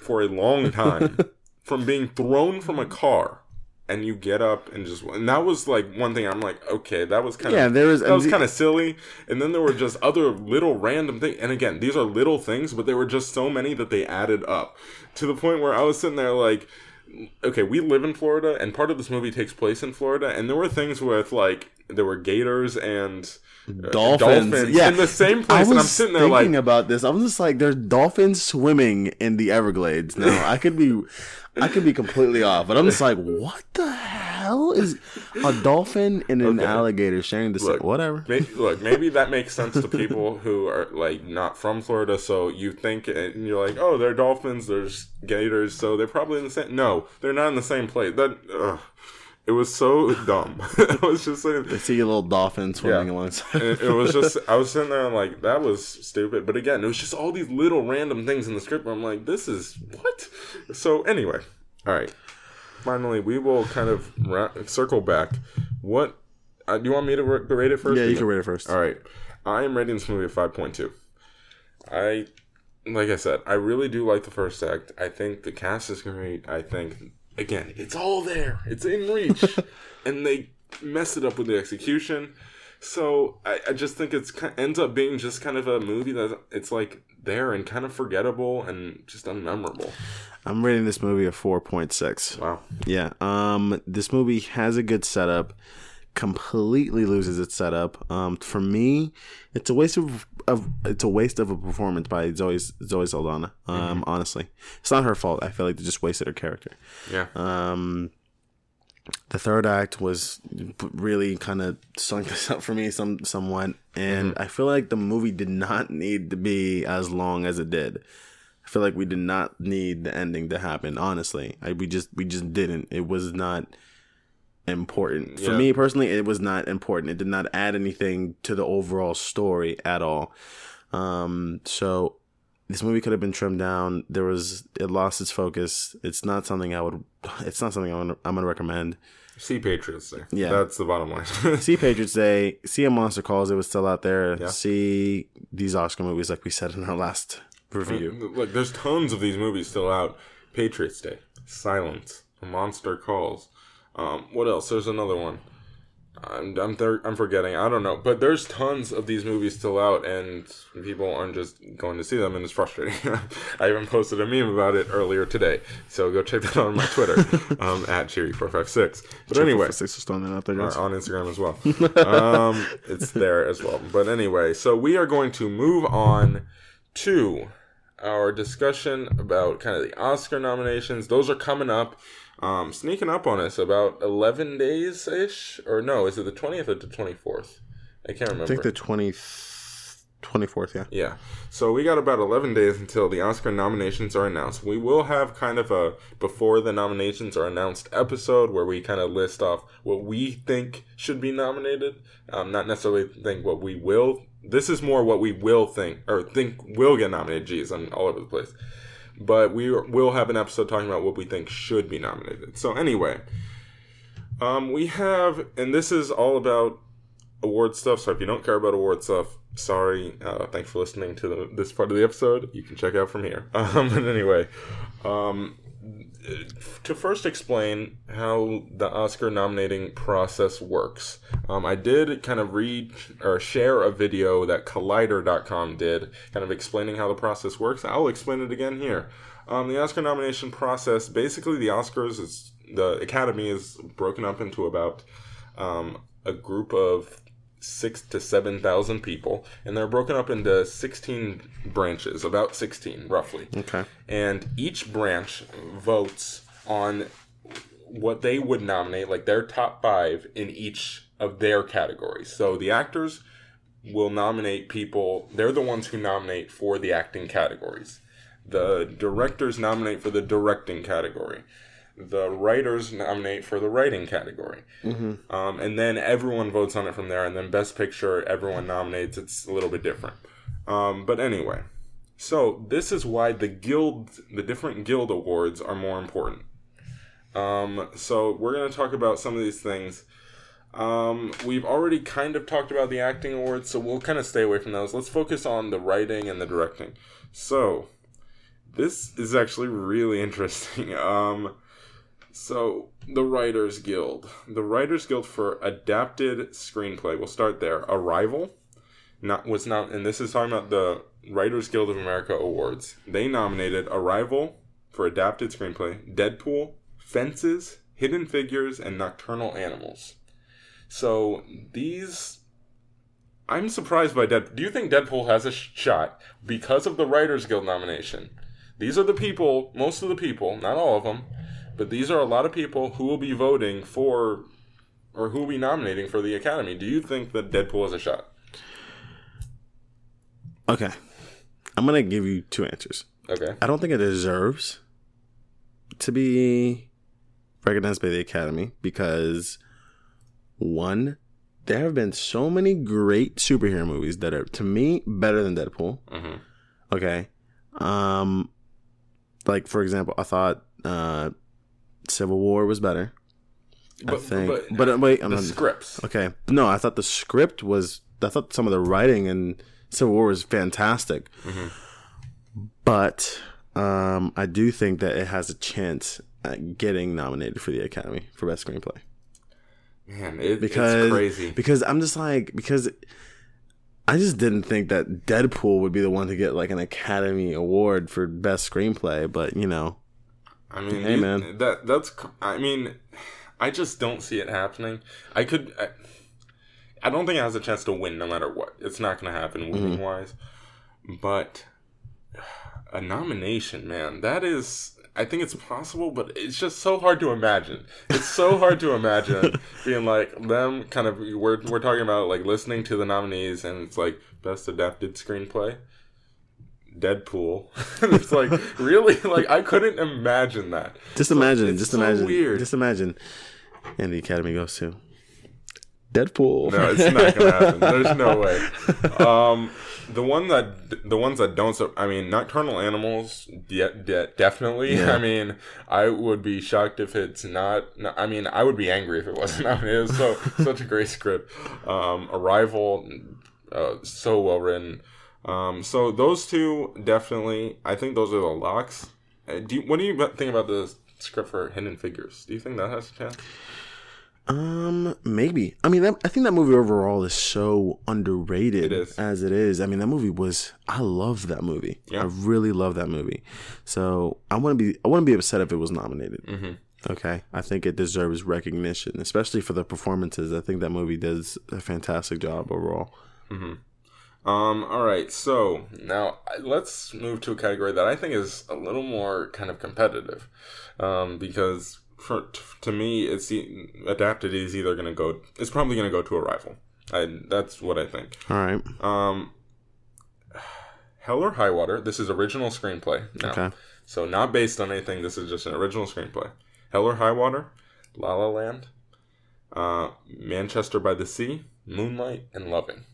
for a long time from being thrown from a car, and you get up and just, and that was like one thing. I'm like, okay, that was kind of, Yeah, there was- that was the- kind of silly. And then there were just other little random things. And again, these are little things, but there were just so many that they added up to the point where I was sitting there like. Okay, we live in Florida, and part of this movie takes place in Florida, and there were things with like there were gators and uh, dolphins. Yeah, in the same I place, was and I'm sitting there like, thinking about this. I'm just like, there's dolphins swimming in the Everglades. Now I could be, I could be completely off, but I'm just like, what the hell is a dolphin and an Okay. alligator sharing the same? Whatever. Look, maybe that makes sense to people who are like not from Florida. So you think and you're like, oh, they're dolphins, there's gators, so they're probably in the same. No, they're not in the same place. That ugh, it was so dumb. I was just saying. I see a little dolphin swimming Yeah. alongside. it, it was just I was sitting there and like that was stupid. But again, it was just all these little random things in the script. Where I'm like, this is what. So anyway, all right. Finally, we will kind of ra- circle back. What uh, do you want me to ra- rate it first? yeah, you can rate it first. All right, I am rating this movie a five point two. I, like I said, I really do like the first act. I think the cast is great. I think again, it's all there. It's in reach, and they mess it up with the execution. So I, I just think it's ki- ends up being just kind of a movie that it's like there and kind of forgettable and just unmemorable. I'm rating this movie a four point six. Wow. Yeah. Um this movie has a good setup, completely loses its setup. Um for me, it's a waste of, of it's a waste of a performance by Zoe Zoe Saldana. Um honestly. It's not her fault. I feel like they just wasted her character. Yeah. Um the third act was really kind of sunk this up for me some somewhat and I feel like the movie did not need to be as long as it did. I feel like we did not need the ending to happen. Honestly, I, we just we just didn't. It was not important for Yeah. me personally. It was not important. It did not add anything to the overall story at all. Um, so this movie could have been trimmed down. There was it lost its focus. It's not something I would. It's not something I'm gonna, I'm gonna recommend. See Patriots there. Yeah. That's the bottom line. See Patriots Day. See a Monster Calls. It was still out there. Yeah. See these Oscar movies, like we said in our last review. Look, there's tons of these movies still out. Patriots Day, Silence, A Monster Calls. Um, what else? There's another one. I'm I'm, thir- I'm forgetting. I don't know, but there's tons of these movies still out, and people aren't just going to see them, and it's frustrating. I even posted a meme about it earlier today, so go check that out on my Twitter um, at cheery four five six. But anyway, six was throwing that out there. on Instagram as well. um, it's there as well. But anyway, so we are going to move on to our discussion about kind of the Oscar nominations. Those are coming up, um, sneaking up on us about 11 days ish. Or no, is it the 20th or the 24th? I can't remember. I think the 20, 24th, yeah. Yeah. So we got about 11 days until the Oscar nominations are announced. We will have kind of a before the nominations are announced episode where we kind of list off what we think should be nominated. Um, not necessarily think what we will. This is more what we will think or think will get nominated. Geez, I'm all over the place. But we will have an episode talking about what we think should be nominated. So anyway, um, we have, and this is all about award stuff. So if you don't care about award stuff, sorry. Uh, thanks for listening to the, this part of the episode. You can check out from here. Um, but anyway, um, to first explain how the Oscar nominating process works, um, I did kind of read or share a video that Collider.com did, kind of explaining how the process works. I'll explain it again here. Um, the Oscar nomination process, basically, the Oscars is the Academy is broken up into about um, a group of six to seven thousand people, and they're broken up into sixteen branches, about sixteen roughly. Okay. And each branch votes on what they would nominate, like their top five in each of their categories. So the actors will nominate people, they're the ones who nominate for the acting categories. The directors nominate for the directing category. The writers nominate for the writing category. Um, and then everyone votes on it from there. And then Best Picture, everyone nominates. It's a little bit different. Um, but anyway, so this is why the guild, the different guild awards are more important. Um, so we're going to talk about some of these things. Um, we've already kind of talked about the acting awards, so we'll kind of stay away from those. Let's focus on the writing and the directing. So this is actually really interesting. Um, so the Writers Guild, the Writers Guild for adapted screenplay. We'll start there. Arrival, not was not, and this is talking about the Writers Guild of America awards. They nominated Arrival for adapted screenplay, Deadpool, Fences, Hidden Figures, and Nocturnal Animals. So these, I'm surprised by Deadpool. Do you think Deadpool has a shot because of the Writers Guild nomination? These are the people, most of the people, not all of them, but these are a lot of people who will be voting for, or who will be nominating for the Academy. Do you think that Deadpool has a shot? Okay. I'm gonna give you two answers. Okay. I don't think it deserves to be recognized by the Academy because one, there have been so many great superhero movies that are to me better than Deadpool. Mhm. Okay. Um like for example, I thought uh Civil War was better. I think but- but, uh, wait, I'm The not, scripts. Okay. No, I thought the script was. I thought some of the writing in Civil War was fantastic. But um, I do think that it has a chance at getting nominated for the Academy for Best Screenplay Man, it, because it's crazy. because I'm just like because I just didn't think that Deadpool would be the one to get like an Academy Award for Best Screenplay. But you know, I mean, Hey, man. that that's. I mean, I just don't see it happening. I could. I, I don't think it has a chance to win, no matter what. It's not going to happen Mm-hmm. winning wise. But a nomination, man, that is. I think it's possible, but it's just so hard to imagine. It's so hard to imagine being like them. Kind of, we're we're talking about like listening to the nominees, and it's like best adapted screenplay. Deadpool. it's like really like I couldn't imagine that. just imagine, it's just so imagine, weird. just imagine, and the Academy goes to Deadpool. No, it's not gonna happen. There's no way. Um, the one that the ones that don't. I mean, nocturnal animals. Yeah, de- definitely. Yeah. I mean, I would be shocked if it's not. no- I mean, I would be angry if it wasn't nominated. It's so such a great script. Um, Arrival, uh, so well written. Um, so those two definitely. I think those are the locks. Uh, do you, what do you think about the script for Hidden Figures? Do you think that has a chance? Um, maybe. I mean, that, I think that movie overall is so underrated It is. as it is. I mean, that movie was. I love that movie. Yeah. I really love that movie. So I wouldn't be. I wouldn't be upset if it was nominated. Mm-hmm. Okay, I think it deserves recognition, especially for the performances. I think that movie does a fantastic job overall. Um, all right, so now let's move to a category that I think is a little more kind of competitive, um, because for t- to me, it's e- adapted is either going to go, it's probably going to go to Arrival. I that's what I think. All right. Um, Hell or High Water. This is original screenplay. Now. Okay. So not based on anything. This is just an original screenplay. Hell or High Water, La La Land, uh, Manchester by the Sea, Moonlight, and Loving.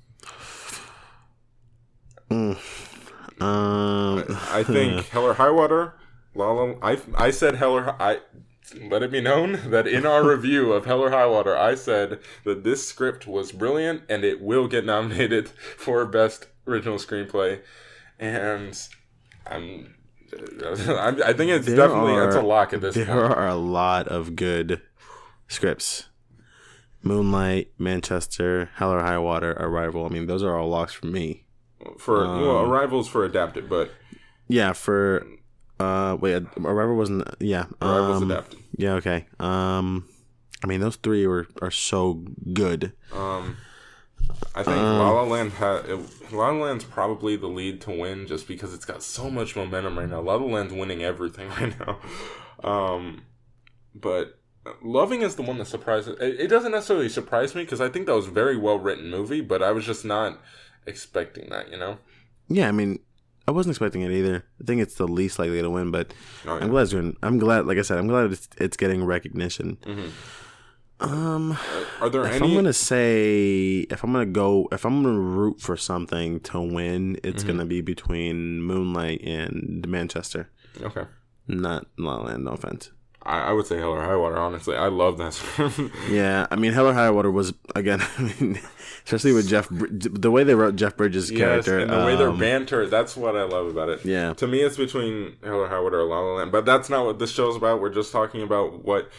Um. I think Hell or High Water, La La. I I said Hell or I. Let it be known that in our review of Hell or High Water, I said that this script was brilliant and it will get nominated for best original screenplay, and I'm. I'm I think it's There definitely that's a lock at this there point. are a lot of good scripts. Moonlight, Manchester, Hell or High Water, Arrival. I mean, those are all locks for me. For Um, well, Arrivals for adapted, but Yeah, for Uh, wait, Arrival wasn't. Yeah, Arrival's um, adapted. Yeah, okay. Um, I mean, those three were are so good. Um, I think La La Land had it, La La Land's probably the lead to win just because it's got so much momentum right now. La La Land's winning everything right now. Um, but Loving is the one that surprises. It, it doesn't necessarily surprise me because I think that was a very well written movie, but I was just not expecting that. You know. Yeah, I mean, I wasn't expecting it either. I think it's the least likely to win, but Oh, yeah. I'm glad it's doing. I'm glad, like I said, I'm glad it's, it's getting recognition. Mm-hmm. Um, Are there if any? I'm gonna say, if I'm gonna go, if I'm gonna root for something to win, it's Mm-hmm. gonna be between Moonlight and Manchester, Okay. not La La Land. No offense. I, I would say Hell or High Water. Honestly, I love that. script. Yeah, I mean, Hell or High Water was again, I mean, especially with Jeff, the way they wrote Jeff Bridges' Yes, character, and the way their um, banter, that's what I love about it. Yeah. To me, it's between Hell or High Water or La La Land, but that's not what this show's about. We're just talking about what.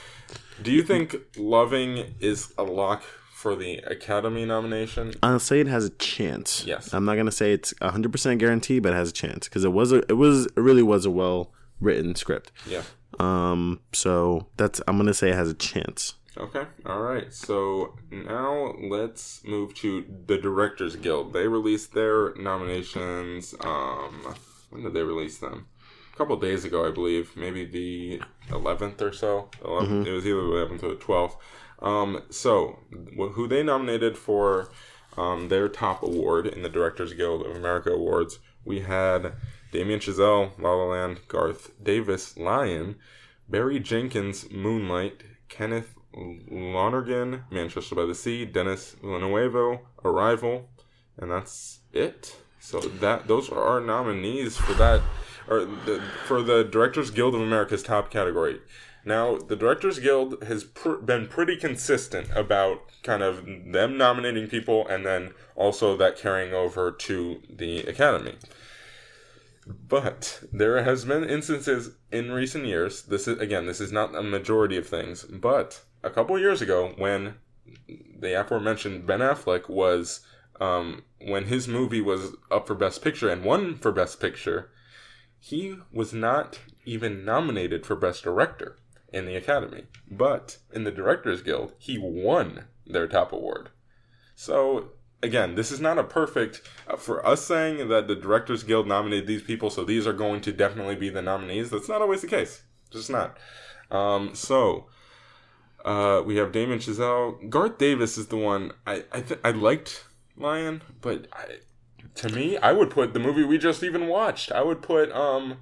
Do you think Loving is a lock for the Academy nomination? I'll say it has a chance. Yes. I'm not gonna say it's 100 percent guaranteed, but it has a chance because it was a, it was, it really was a well written script. Yeah. Um, so that's I'm gonna say it has a chance. Okay. All right. So now let's move to the Directors Guild. They released their nominations. Um, when did they release them? A couple days ago, I believe. Maybe the 11th or so. 11th, It was either the 11th or the 12th. Um, so who they nominated for um, their top award in the Directors Guild of America Awards, we had Damien Chazelle, La La Land, Garth Davis, Lion, Barry Jenkins, Moonlight, Kenneth Lonergan, Manchester by the Sea, Denis Villeneuve, Arrival, and that's it. So that those are our nominees for that, or the, for the Directors Guild of America's top category. Now, the Directors Guild has pr- been pretty consistent about kind of them nominating people and then also that carrying over to the Academy. But there has been instances in recent years. This is again, this is not a majority of things, but a couple years ago, when the aforementioned Ben Affleck was, um, when his movie was up for Best Picture and won for Best Picture, he was not even nominated for Best Director in the Academy. But in the Directors Guild, he won their top award. So again, this is not a perfect uh, for us saying that the Directors Guild nominated these people, so these are going to definitely be the nominees. That's not always the case. Just not. Um, so uh, we have Damien Chazelle. Garth Davis is the one I I, th- I liked Lion, but I, to me, I would put the movie we just even watched. I would put um.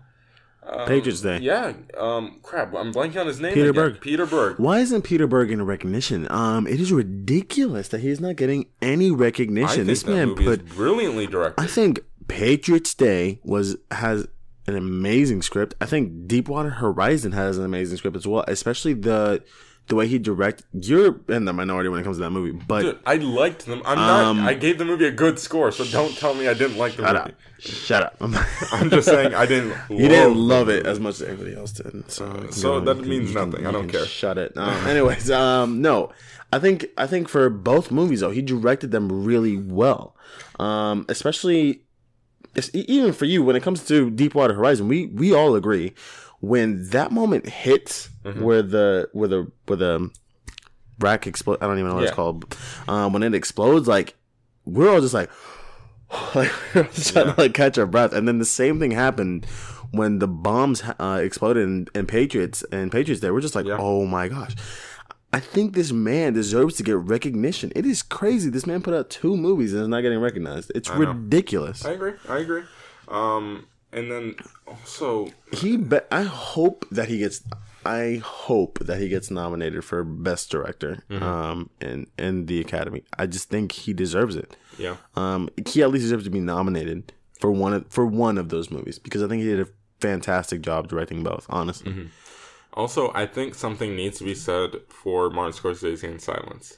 Um, Patriots Day. Yeah. Um. Crap. I'm blanking on his name. Peter again. Berg. Peter Berg. Why isn't Peter Berg getting recognition? Um, it is ridiculous that he's not getting any recognition. This man put brilliantly directed. I think Patriots Day was has an amazing script. I think Deepwater Horizon has an amazing script as well, especially the the way he directed. You're in the minority when it comes to that movie, but Dude, I liked them. I'm Um, not. I gave the movie a good score, so don't tell me I didn't like the shut movie. up, shut up. I'm just saying I didn't. He didn't love it as much as everybody else did. So, you so that you means can- nothing. I don't care. Shut it. Um, anyways, um, no, I think I think for both movies though, he directed them really well. Um, especially even for you when it comes to Deepwater Horizon, we we all agree when that moment hits Mm-hmm. where the where the where the rack explode. I don't even know what Yeah. it's called. Um, when it explodes, like we're all just like. like we're just trying to like catch our breath, and then the same thing happened when the bombs uh, exploded in, in Patriots and Patriots. Day, we're just like, Yeah. oh my gosh. I think this man deserves to get recognition. It is crazy. This man put out two movies and is not getting recognized. It's know. ridiculous. I agree. I agree. Um, and then also, he, be- I hope that he gets. I hope that he gets nominated for best director. Mm-hmm. Um, in in the Academy. I just think he deserves it. yeah, Um, he at least deserves to be nominated for one of, for one of those movies because I think he did a fantastic job directing both. Honestly, Mm-hmm. Also, I think something needs to be said for Martin Scorsese in Silence.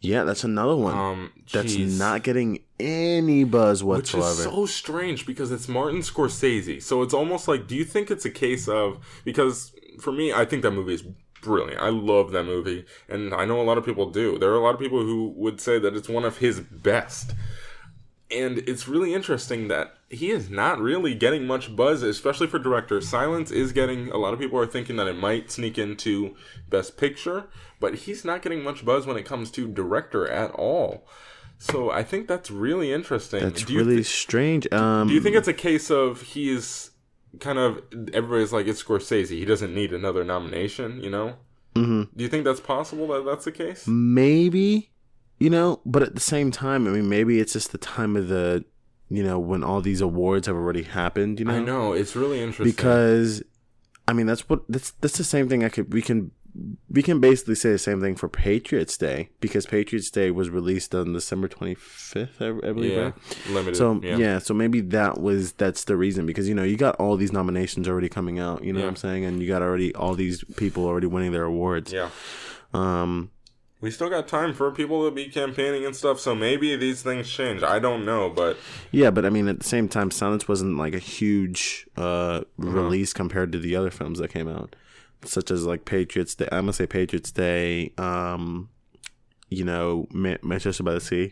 yeah, that's another one Um, that's not getting any buzz Which whatsoever. is so strange because it's Martin Scorsese. So it's almost like, do you think it's a case of because for me, I think that movie is brilliant. I love that movie, and I know a lot of people do. There are a lot of people who would say that it's one of his best. And it's really interesting that he is not really getting much buzz, especially for director. Silence is getting a lot of people are thinking that it might sneak into Best Picture, but he's not getting much buzz when it comes to director at all. So I think that's really interesting. That's do really thi- strange. Um, do you think it's a case of he's kind of everybody's like it's Scorsese, he doesn't need another nomination, you know? Mm-hmm. Do you think that's possible that that's the case? maybe you know but at the same time i mean maybe it's just the time of the you know when all these awards have already happened you know I know it's really interesting because i mean that's what that's that's the same thing i could we can we can basically say the same thing for patriots day because patriots day was released on december 25th i, I believe yeah, right? limited. so yeah. yeah. so maybe that was that's the reason because you know you got all these nominations already coming out you know Yeah. what i'm saying and you got already all these people already winning their awards yeah. um We still got time for people to be campaigning and stuff, so maybe these things change. I don't know, but Yeah, but I mean, at the same time, Silence wasn't like a huge uh, Uh-huh. release compared to the other films that came out, such as like Patriots Day. I'm gonna say Patriots Day. Um, you know, Ma- Manchester by the Sea.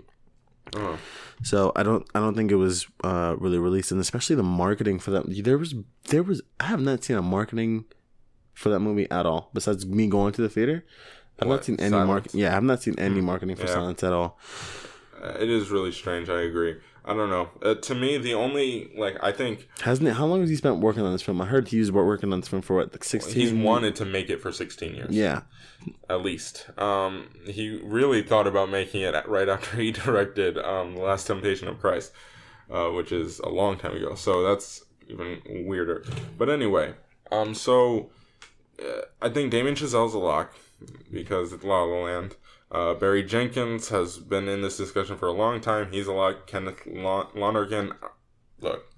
oh, So I don't, I don't think it was uh, really released, and especially the marketing for that. There was, there was. I have not seen a marketing for that movie at all. Besides me going to the theater, I've What, not seen any marketing. Yeah, I've not seen any marketing for Yeah. Silence at all. uh, it is really strange. I agree. I don't know. Uh, to me, the only like I think Hasn't it? How long has he spent working on this film? I heard he was working on this film for what, like sixteen. he's wanted to make it for 16 years. Yeah, at least. Um, he really thought about making it right after he directed um, The Last Temptation of Christ, uh, which is a long time ago. So that's even weirder. But anyway, um, so uh, I think Damien Chazelle's a lock because it's La La Land. Uh, Barry Jenkins has been in this discussion for a long time. He's a lot. Kenneth Lon- Lonergan, look.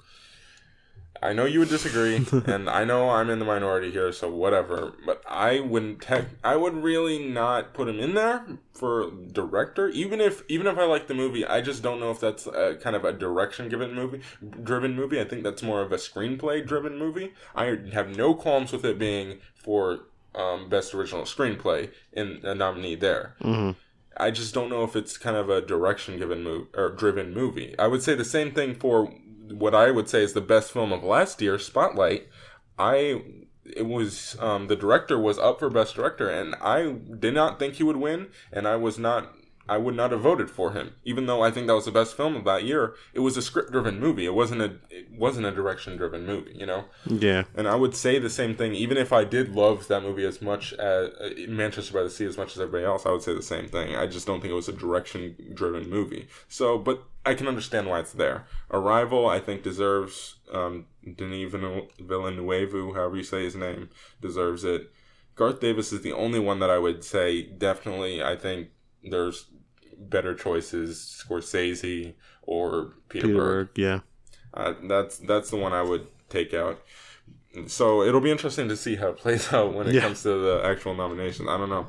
I know you would disagree, and I know I'm in the minority here, so whatever. But I wouldn't tech. I would really not put him in there for director, even if even if I like the movie. I just don't know if that's a, kind of a direction given movie, driven movie. I think that's more of a screenplay driven movie. I have no qualms with it being for um, best original screenplay in a nominee there. I just don't know if it's kind of a direction given move or driven movie. I would say the same thing for what I would say is the best film of last year, Spotlight. I it was um, the director was up for best director, and I did not think he would win, and I was not. I would not have voted for him, even though I think that was the best film of that year. It was a script-driven movie. It wasn't a. It wasn't a direction-driven movie. You know. yeah. And I would say the same thing, even if I did love that movie as much as uh, Manchester by the Sea as much as everybody else. I would say the same thing. I just don't think it was a direction-driven movie. So, but I can understand why it's there. Arrival, I think, deserves um, Denis Villeneuve, however you say his name, deserves it. Garth Davis is the only one that I would say definitely. I think there's better choices, Scorsese or Peter, Peter Berg. Berg, yeah. Uh, that's that's the one I would take out. So it'll be interesting to see how it plays out when it Yeah. comes to the actual nominations. I don't know.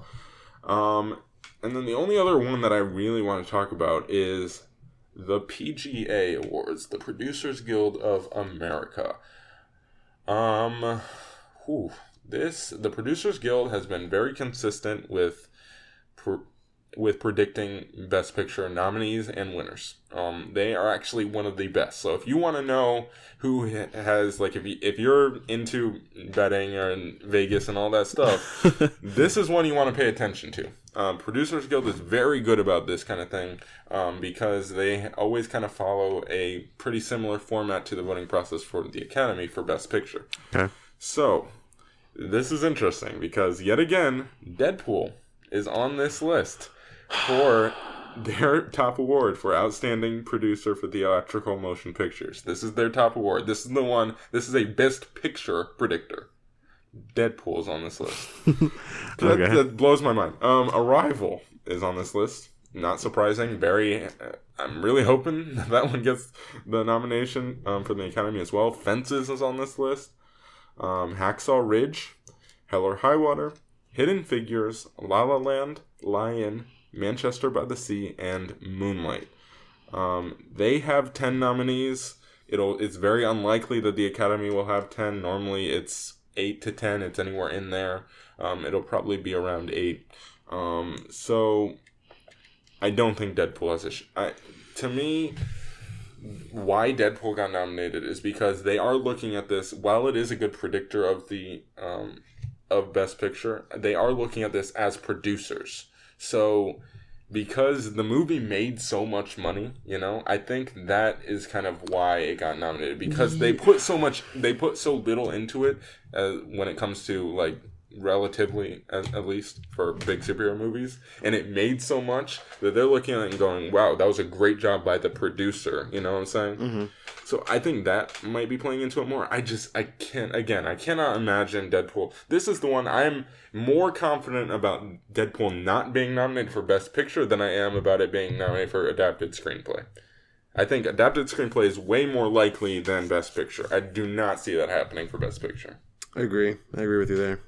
Um, and then the only other one that I really want to talk about is the PGA Awards, the Producers Guild of America. Um, whew, this the Producers Guild has been very consistent with. Pr- with predicting best picture nominees and winners. Um, they are actually one of the best. So if you want to know who has like if you, if you're into betting or in Vegas and all that stuff, this is one you want to pay attention to. Um, Producers Guild is very good about this kind of thing um, because they always kind of follow a pretty similar format to the voting process for the Academy for Best Picture. Okay. So, this is interesting because yet again, Deadpool is on this list for their top award for outstanding producer for theatrical motion pictures. This is their top award. This is the one. This is a best picture predictor. Deadpool is on this list. that, Okay. that blows my mind. Um, Arrival is on this list. Not surprising. Very. uh, I'm really hoping that, that one gets the nomination um, for the Academy as well. Fences is on this list. Um, Hacksaw Ridge, Hell or High Water, Hidden Figures, La La Land, Lion, Manchester by the Sea, and Moonlight. Um, they have ten nominees. It'll. It's very unlikely that the Academy will have ten. Normally, it's eight to ten. It's anywhere in there. Um, it'll probably be around eight. Um, so I don't think Deadpool has a. Sh- I, to me, why Deadpool got nominated is because they are looking at this. While it is a good predictor of the um, of Best Picture, they are looking at this as producers. So because the movie made so much money, you know, I think that is kind of why it got nominated. Because they put so much, they put so little into it uh, when it comes to like relatively at, at least for big superhero movies and it made so much that they're looking at it and going wow that was a great job by the producer you know what i'm saying mm-hmm. so i think that might be playing into it more i just i can't again i cannot imagine deadpool this is the one i'm more confident about deadpool not being nominated for best picture than i am about it being nominated for adapted screenplay I think adapted screenplay is way more likely than Best Picture. I do not see that happening for Best Picture. I agree. I agree with you there.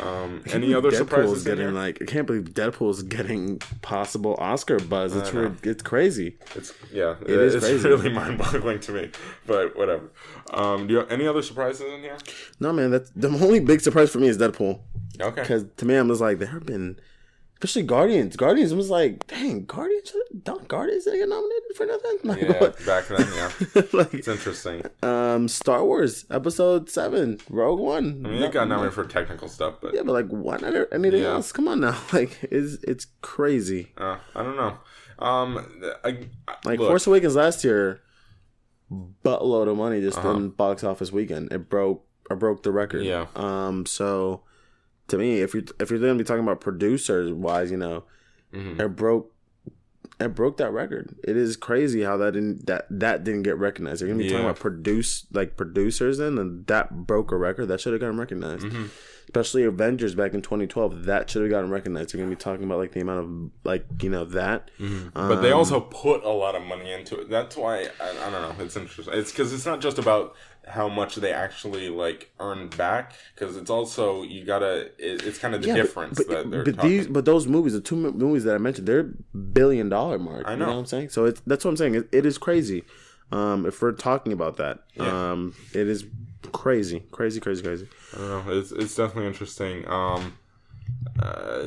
Um, any other Deadpool's surprises? in getting like I can't believe Deadpool's getting possible Oscar buzz. It's re- it's crazy. It's yeah, It is it's crazy. really mind-boggling to me. But whatever. Um, do you have any other surprises in here? No man, that's the only big surprise for me is Deadpool. Okay. Because to me, I'm just like there have been, especially Guardians. Guardians was like, dang, Guardians, don't Guardians didn't get nominated for nothing. Like, Yeah, what? back then, yeah, like, it's interesting. um, Star Wars Episode Seven, Rogue One. I mean, it got nominated for technical stuff, but Yeah, but like, why not anything Yeah. else? Come on now, like, it's it's crazy. uh, I don't know. Um, I, I- Like look, Force Awakens last year, buttload of money just Uh-huh. in box office weekend. It broke or broke the record. Yeah. Um. So, to me, if you're if you're to be talking about producers wise, you know, Mhm. it broke. It broke that record. It is crazy how that didn't that that didn't get recognized. You're gonna be talking about produce like producers, then and that broke a record that should have gotten recognized. Mm-hmm. Especially Avengers back in 2012, that should have gotten recognized. You're gonna be talking about like the amount of like you know that. but they Um, also put a lot of money into it. That's why I, I don't know. It's interesting. It's because it's not just about how much they actually like earn back. Because it's also you gotta. It, it's kind of the Yeah, difference but, that they're but talking. these but those movies the two movies that i mentioned they're billion dollar mark I you know know. what i'm saying so it's that's what i'm saying it, it is crazy um if we're talking about that Yeah. um it is crazy crazy crazy crazy I don't know. It's it's definitely interesting. Um, uh,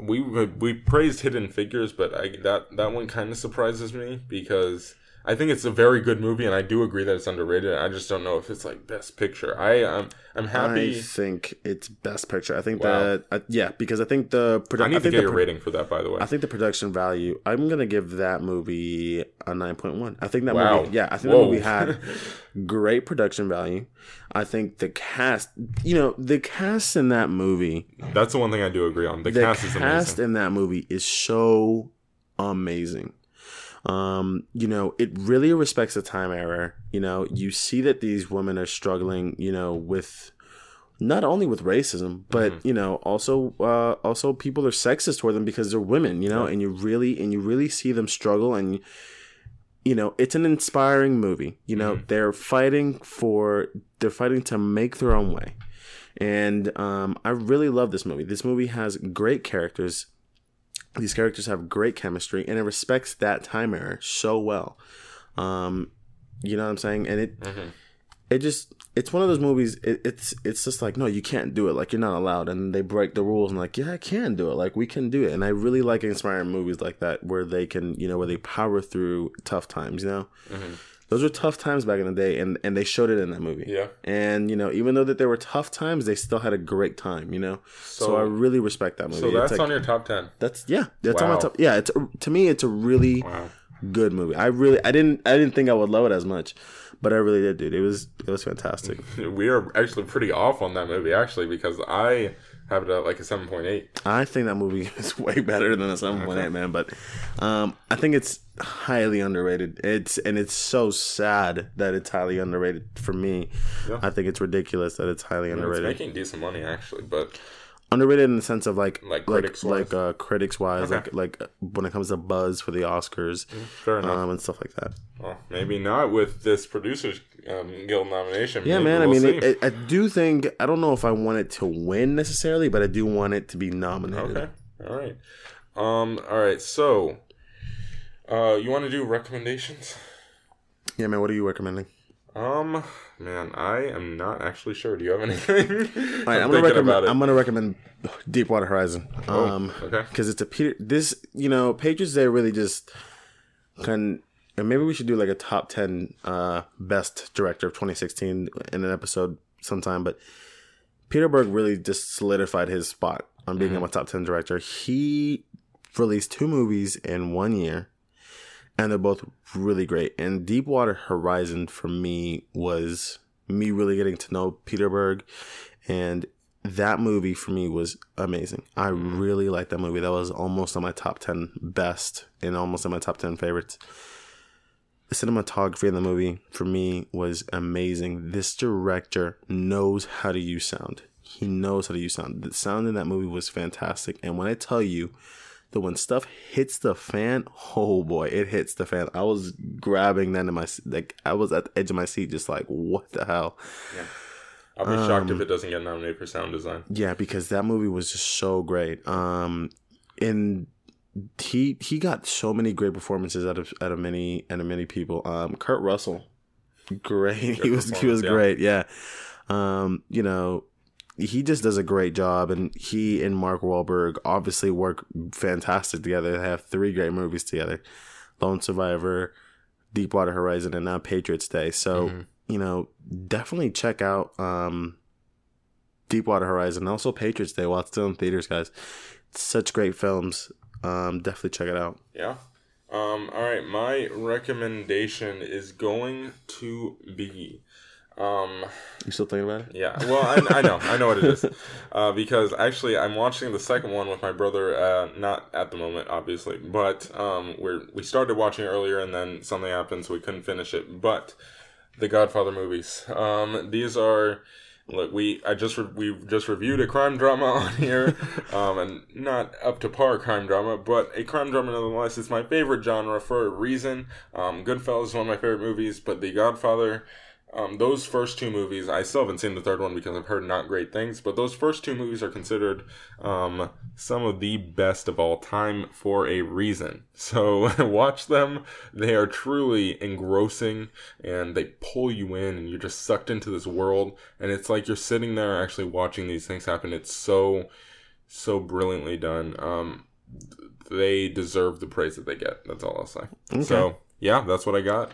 we we praised Hidden Figures, but I that that one kind of surprises me because I think it's a very good movie, and I do agree that it's underrated. I just don't know if it's like Best Picture. I um, I'm happy. i think it's best picture i think Wow. that uh, yeah because i think the production. I need to think get your pro- rating for that, by the way. I think the production value. I'm gonna give that movie a nine point one. I think that Wow. movie. Yeah, I think Whoa. that movie had great production value. I think the cast. You know, the cast in that movie. That's the one thing I do agree on. The, the cast cast, is amazing. in that movie is so amazing. Um, you know, it really respects the time error. You know, you see that these women are struggling, you know, with not only with racism, but Mm-hmm. you know, also uh also people are sexist toward them because they're women, you know, and you really and you really see them struggle and you know, it's an inspiring movie. You know, Mm-hmm. they're fighting for they're fighting to make their own way. And um, I really love this movie. This movie has great characters. These characters have great chemistry, and it respects that time era so well. Um, you know what I'm saying? And it, Mm-hmm. it just, it's one of those movies. It, it's, it's just like, no, you can't do it. Like you're not allowed, and they break the rules. And like, yeah, I can do it. Like we can do it. And I really like inspiring movies like that, where they can, you know, where they power through tough times. You know, those were tough times back in the day, and and they showed it in that movie. Yeah. And you know, even though that there were tough times, they still had a great time. You know, so, So- I really respect that movie. so that's like- on your top ten. that's yeah. That's on my top. Yeah, it's to me, it's a really Wow. good movie. I really, I didn't, I didn't think I would love it as much, but I really did, dude. It was, it was fantastic. We are actually pretty off on that movie, actually, because I have it at like a seven point eight. I think that movie is way better than a seven point eight, man. But um, I think it's highly underrated. It's and it's so sad that it's highly underrated for me. Yeah. I think it's ridiculous that it's highly It's underrated. making decent money, actually, but underrated in the sense of like Like like critics like, wise? uh, critics wise, Okay. like like when it comes to buzz for the Oscars, fair enough. um, and stuff like that. well, maybe not with this producers um, guild nomination. Yeah, Maybe man. I we'll mean, see. it, I, I do think I don't know if I want it to win necessarily, but I do want it to be nominated. Okay. All right. Um. All right. So, uh, you want to do recommendations? Yeah, man. What are you recommending? Um. Man, I am not actually sure. Do you have anything? All right, I'm, I'm, gonna recommend. about it. I'm gonna recommend Deepwater Horizon. Um, okay. because it's a Peter. This you know, Patriots They really just can and maybe we should do like a top 10 uh, best director of 2016 in an episode sometime. But Peter Berg really just solidified his spot on being a top 10 director. He released two movies in one year, and they're both really great. And Deepwater Horizon for me was me really getting to know Peter Berg, and that movie for me was amazing. I really liked that movie. That was almost on my top 10 best and almost on my top 10 favorites. The cinematography in the movie for me was amazing. This director knows how to use sound. He knows how to use sound. The sound in that movie was fantastic. And when I tell you that when stuff hits the fan, oh boy, it hits the fan. I was grabbing that in my like I was at the edge of my seat, just like what the hell. Yeah. I'll be shocked Um, if it doesn't get nominated for sound design. Yeah, because that movie was just so great. Um, and he he got so many great performances out of out of many out of many people. Um, Kurt Russell, great. he was he was yeah. great. Yeah. Um, you know, he just does a great job, and he and Mark Wahlberg obviously work fantastic together. They have three great movies together: Lone Survivor, Deepwater Horizon, and now Patriots Day. So you know, definitely check out um, Deepwater Horizon, and also Patriots Day while it's still in theaters, guys. Such great films. Um, definitely check it out. Yeah. Um, all right, my recommendation is going to be um, You still thinking about it? Yeah, well, I, I know, I know what it is, uh, because actually I'm watching the second one with my brother. Uh, not at the moment, obviously, but um, we're we started watching earlier, and then something happened, so we couldn't finish it. But the Godfather movies, um, these are. Look, we I just re- we just reviewed a crime drama on here, um, and not up to par crime drama, but a crime drama nonetheless. It's my favorite genre for a reason. Um, Goodfellas is one of my favorite movies, but The Godfather um, those first two movies, I still haven't seen the third one because I've heard not great things, but those first two movies are considered um, some of the best of all time for a reason. So watch them. They are truly engrossing and they pull you in and you're just sucked into this world. And it's like you're sitting there actually watching these things happen. It's so, so brilliantly done. Um, they deserve the praise that they get. That's all I'll say. So, yeah, that's what I got.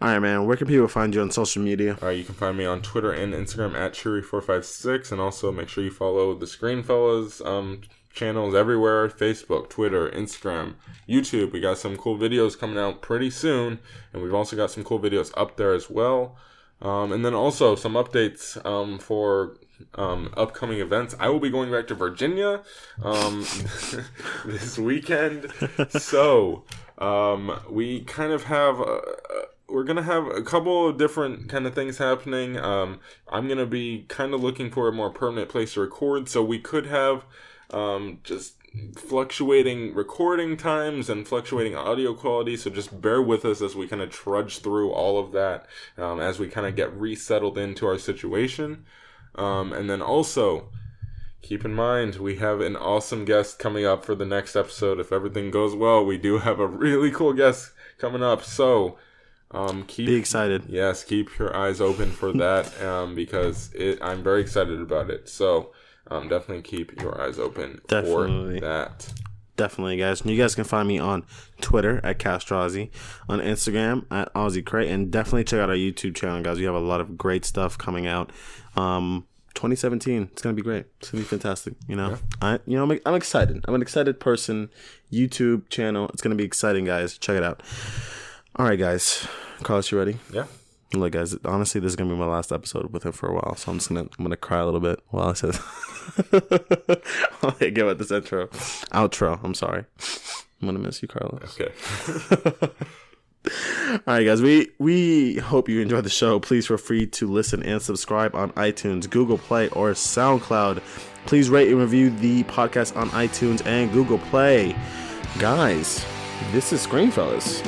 All right, man. Where can people find you on social media? Uh, you can find me on Twitter and Instagram at Cheery456, and also make sure you follow the Screenfellas um, channels everywhere Facebook, Twitter, Instagram, YouTube. We got some cool videos coming out pretty soon, and we've also got some cool videos up there as well. Um, and then also some updates um, for um, upcoming events. I will be going back to Virginia um, this weekend. So um, we kind of have. Uh, we're gonna have a couple of different kind of things happening. Um, I'm gonna be kind of looking for a more permanent place to record, so we could have um, just fluctuating recording times and fluctuating audio quality. So just bear with us as we kind of trudge through all of that um, as we kind of get resettled into our situation. Um, and then also, keep in mind, we have an awesome guest coming up for the next episode. If everything goes well, we do have a really cool guest coming up. So, um, keep Be excited. Yes, keep your eyes open for that um, because it, I'm very excited about it. So, um, definitely keep your eyes open Definitely. for that. Definitely, guys. And you guys can find me on Twitter at Castrozy, on Instagram at Aussie Crate, and definitely check out our YouTube channel, guys. We have a lot of great stuff coming out. Um, 2017, it's gonna be great. It's gonna be fantastic. You know, I you know I'm, I'm excited. I'm an excited person. YouTube channel, it's gonna be exciting, guys. Check it out. All right, guys. Carlos, you ready? Yeah. Look, guys. Honestly, this is gonna be my last episode with him for a while, so I'm just gonna I'm gonna cry a little bit while I said. I'll give it this intro, outro. I'm sorry. I'm gonna miss you, Carlos. Okay. All right, guys. We we hope you enjoyed the show. Please feel free to listen and subscribe on iTunes, Google Play, or SoundCloud. Please rate and review the podcast on iTunes and Google Play. Guys, this is Screenfellas.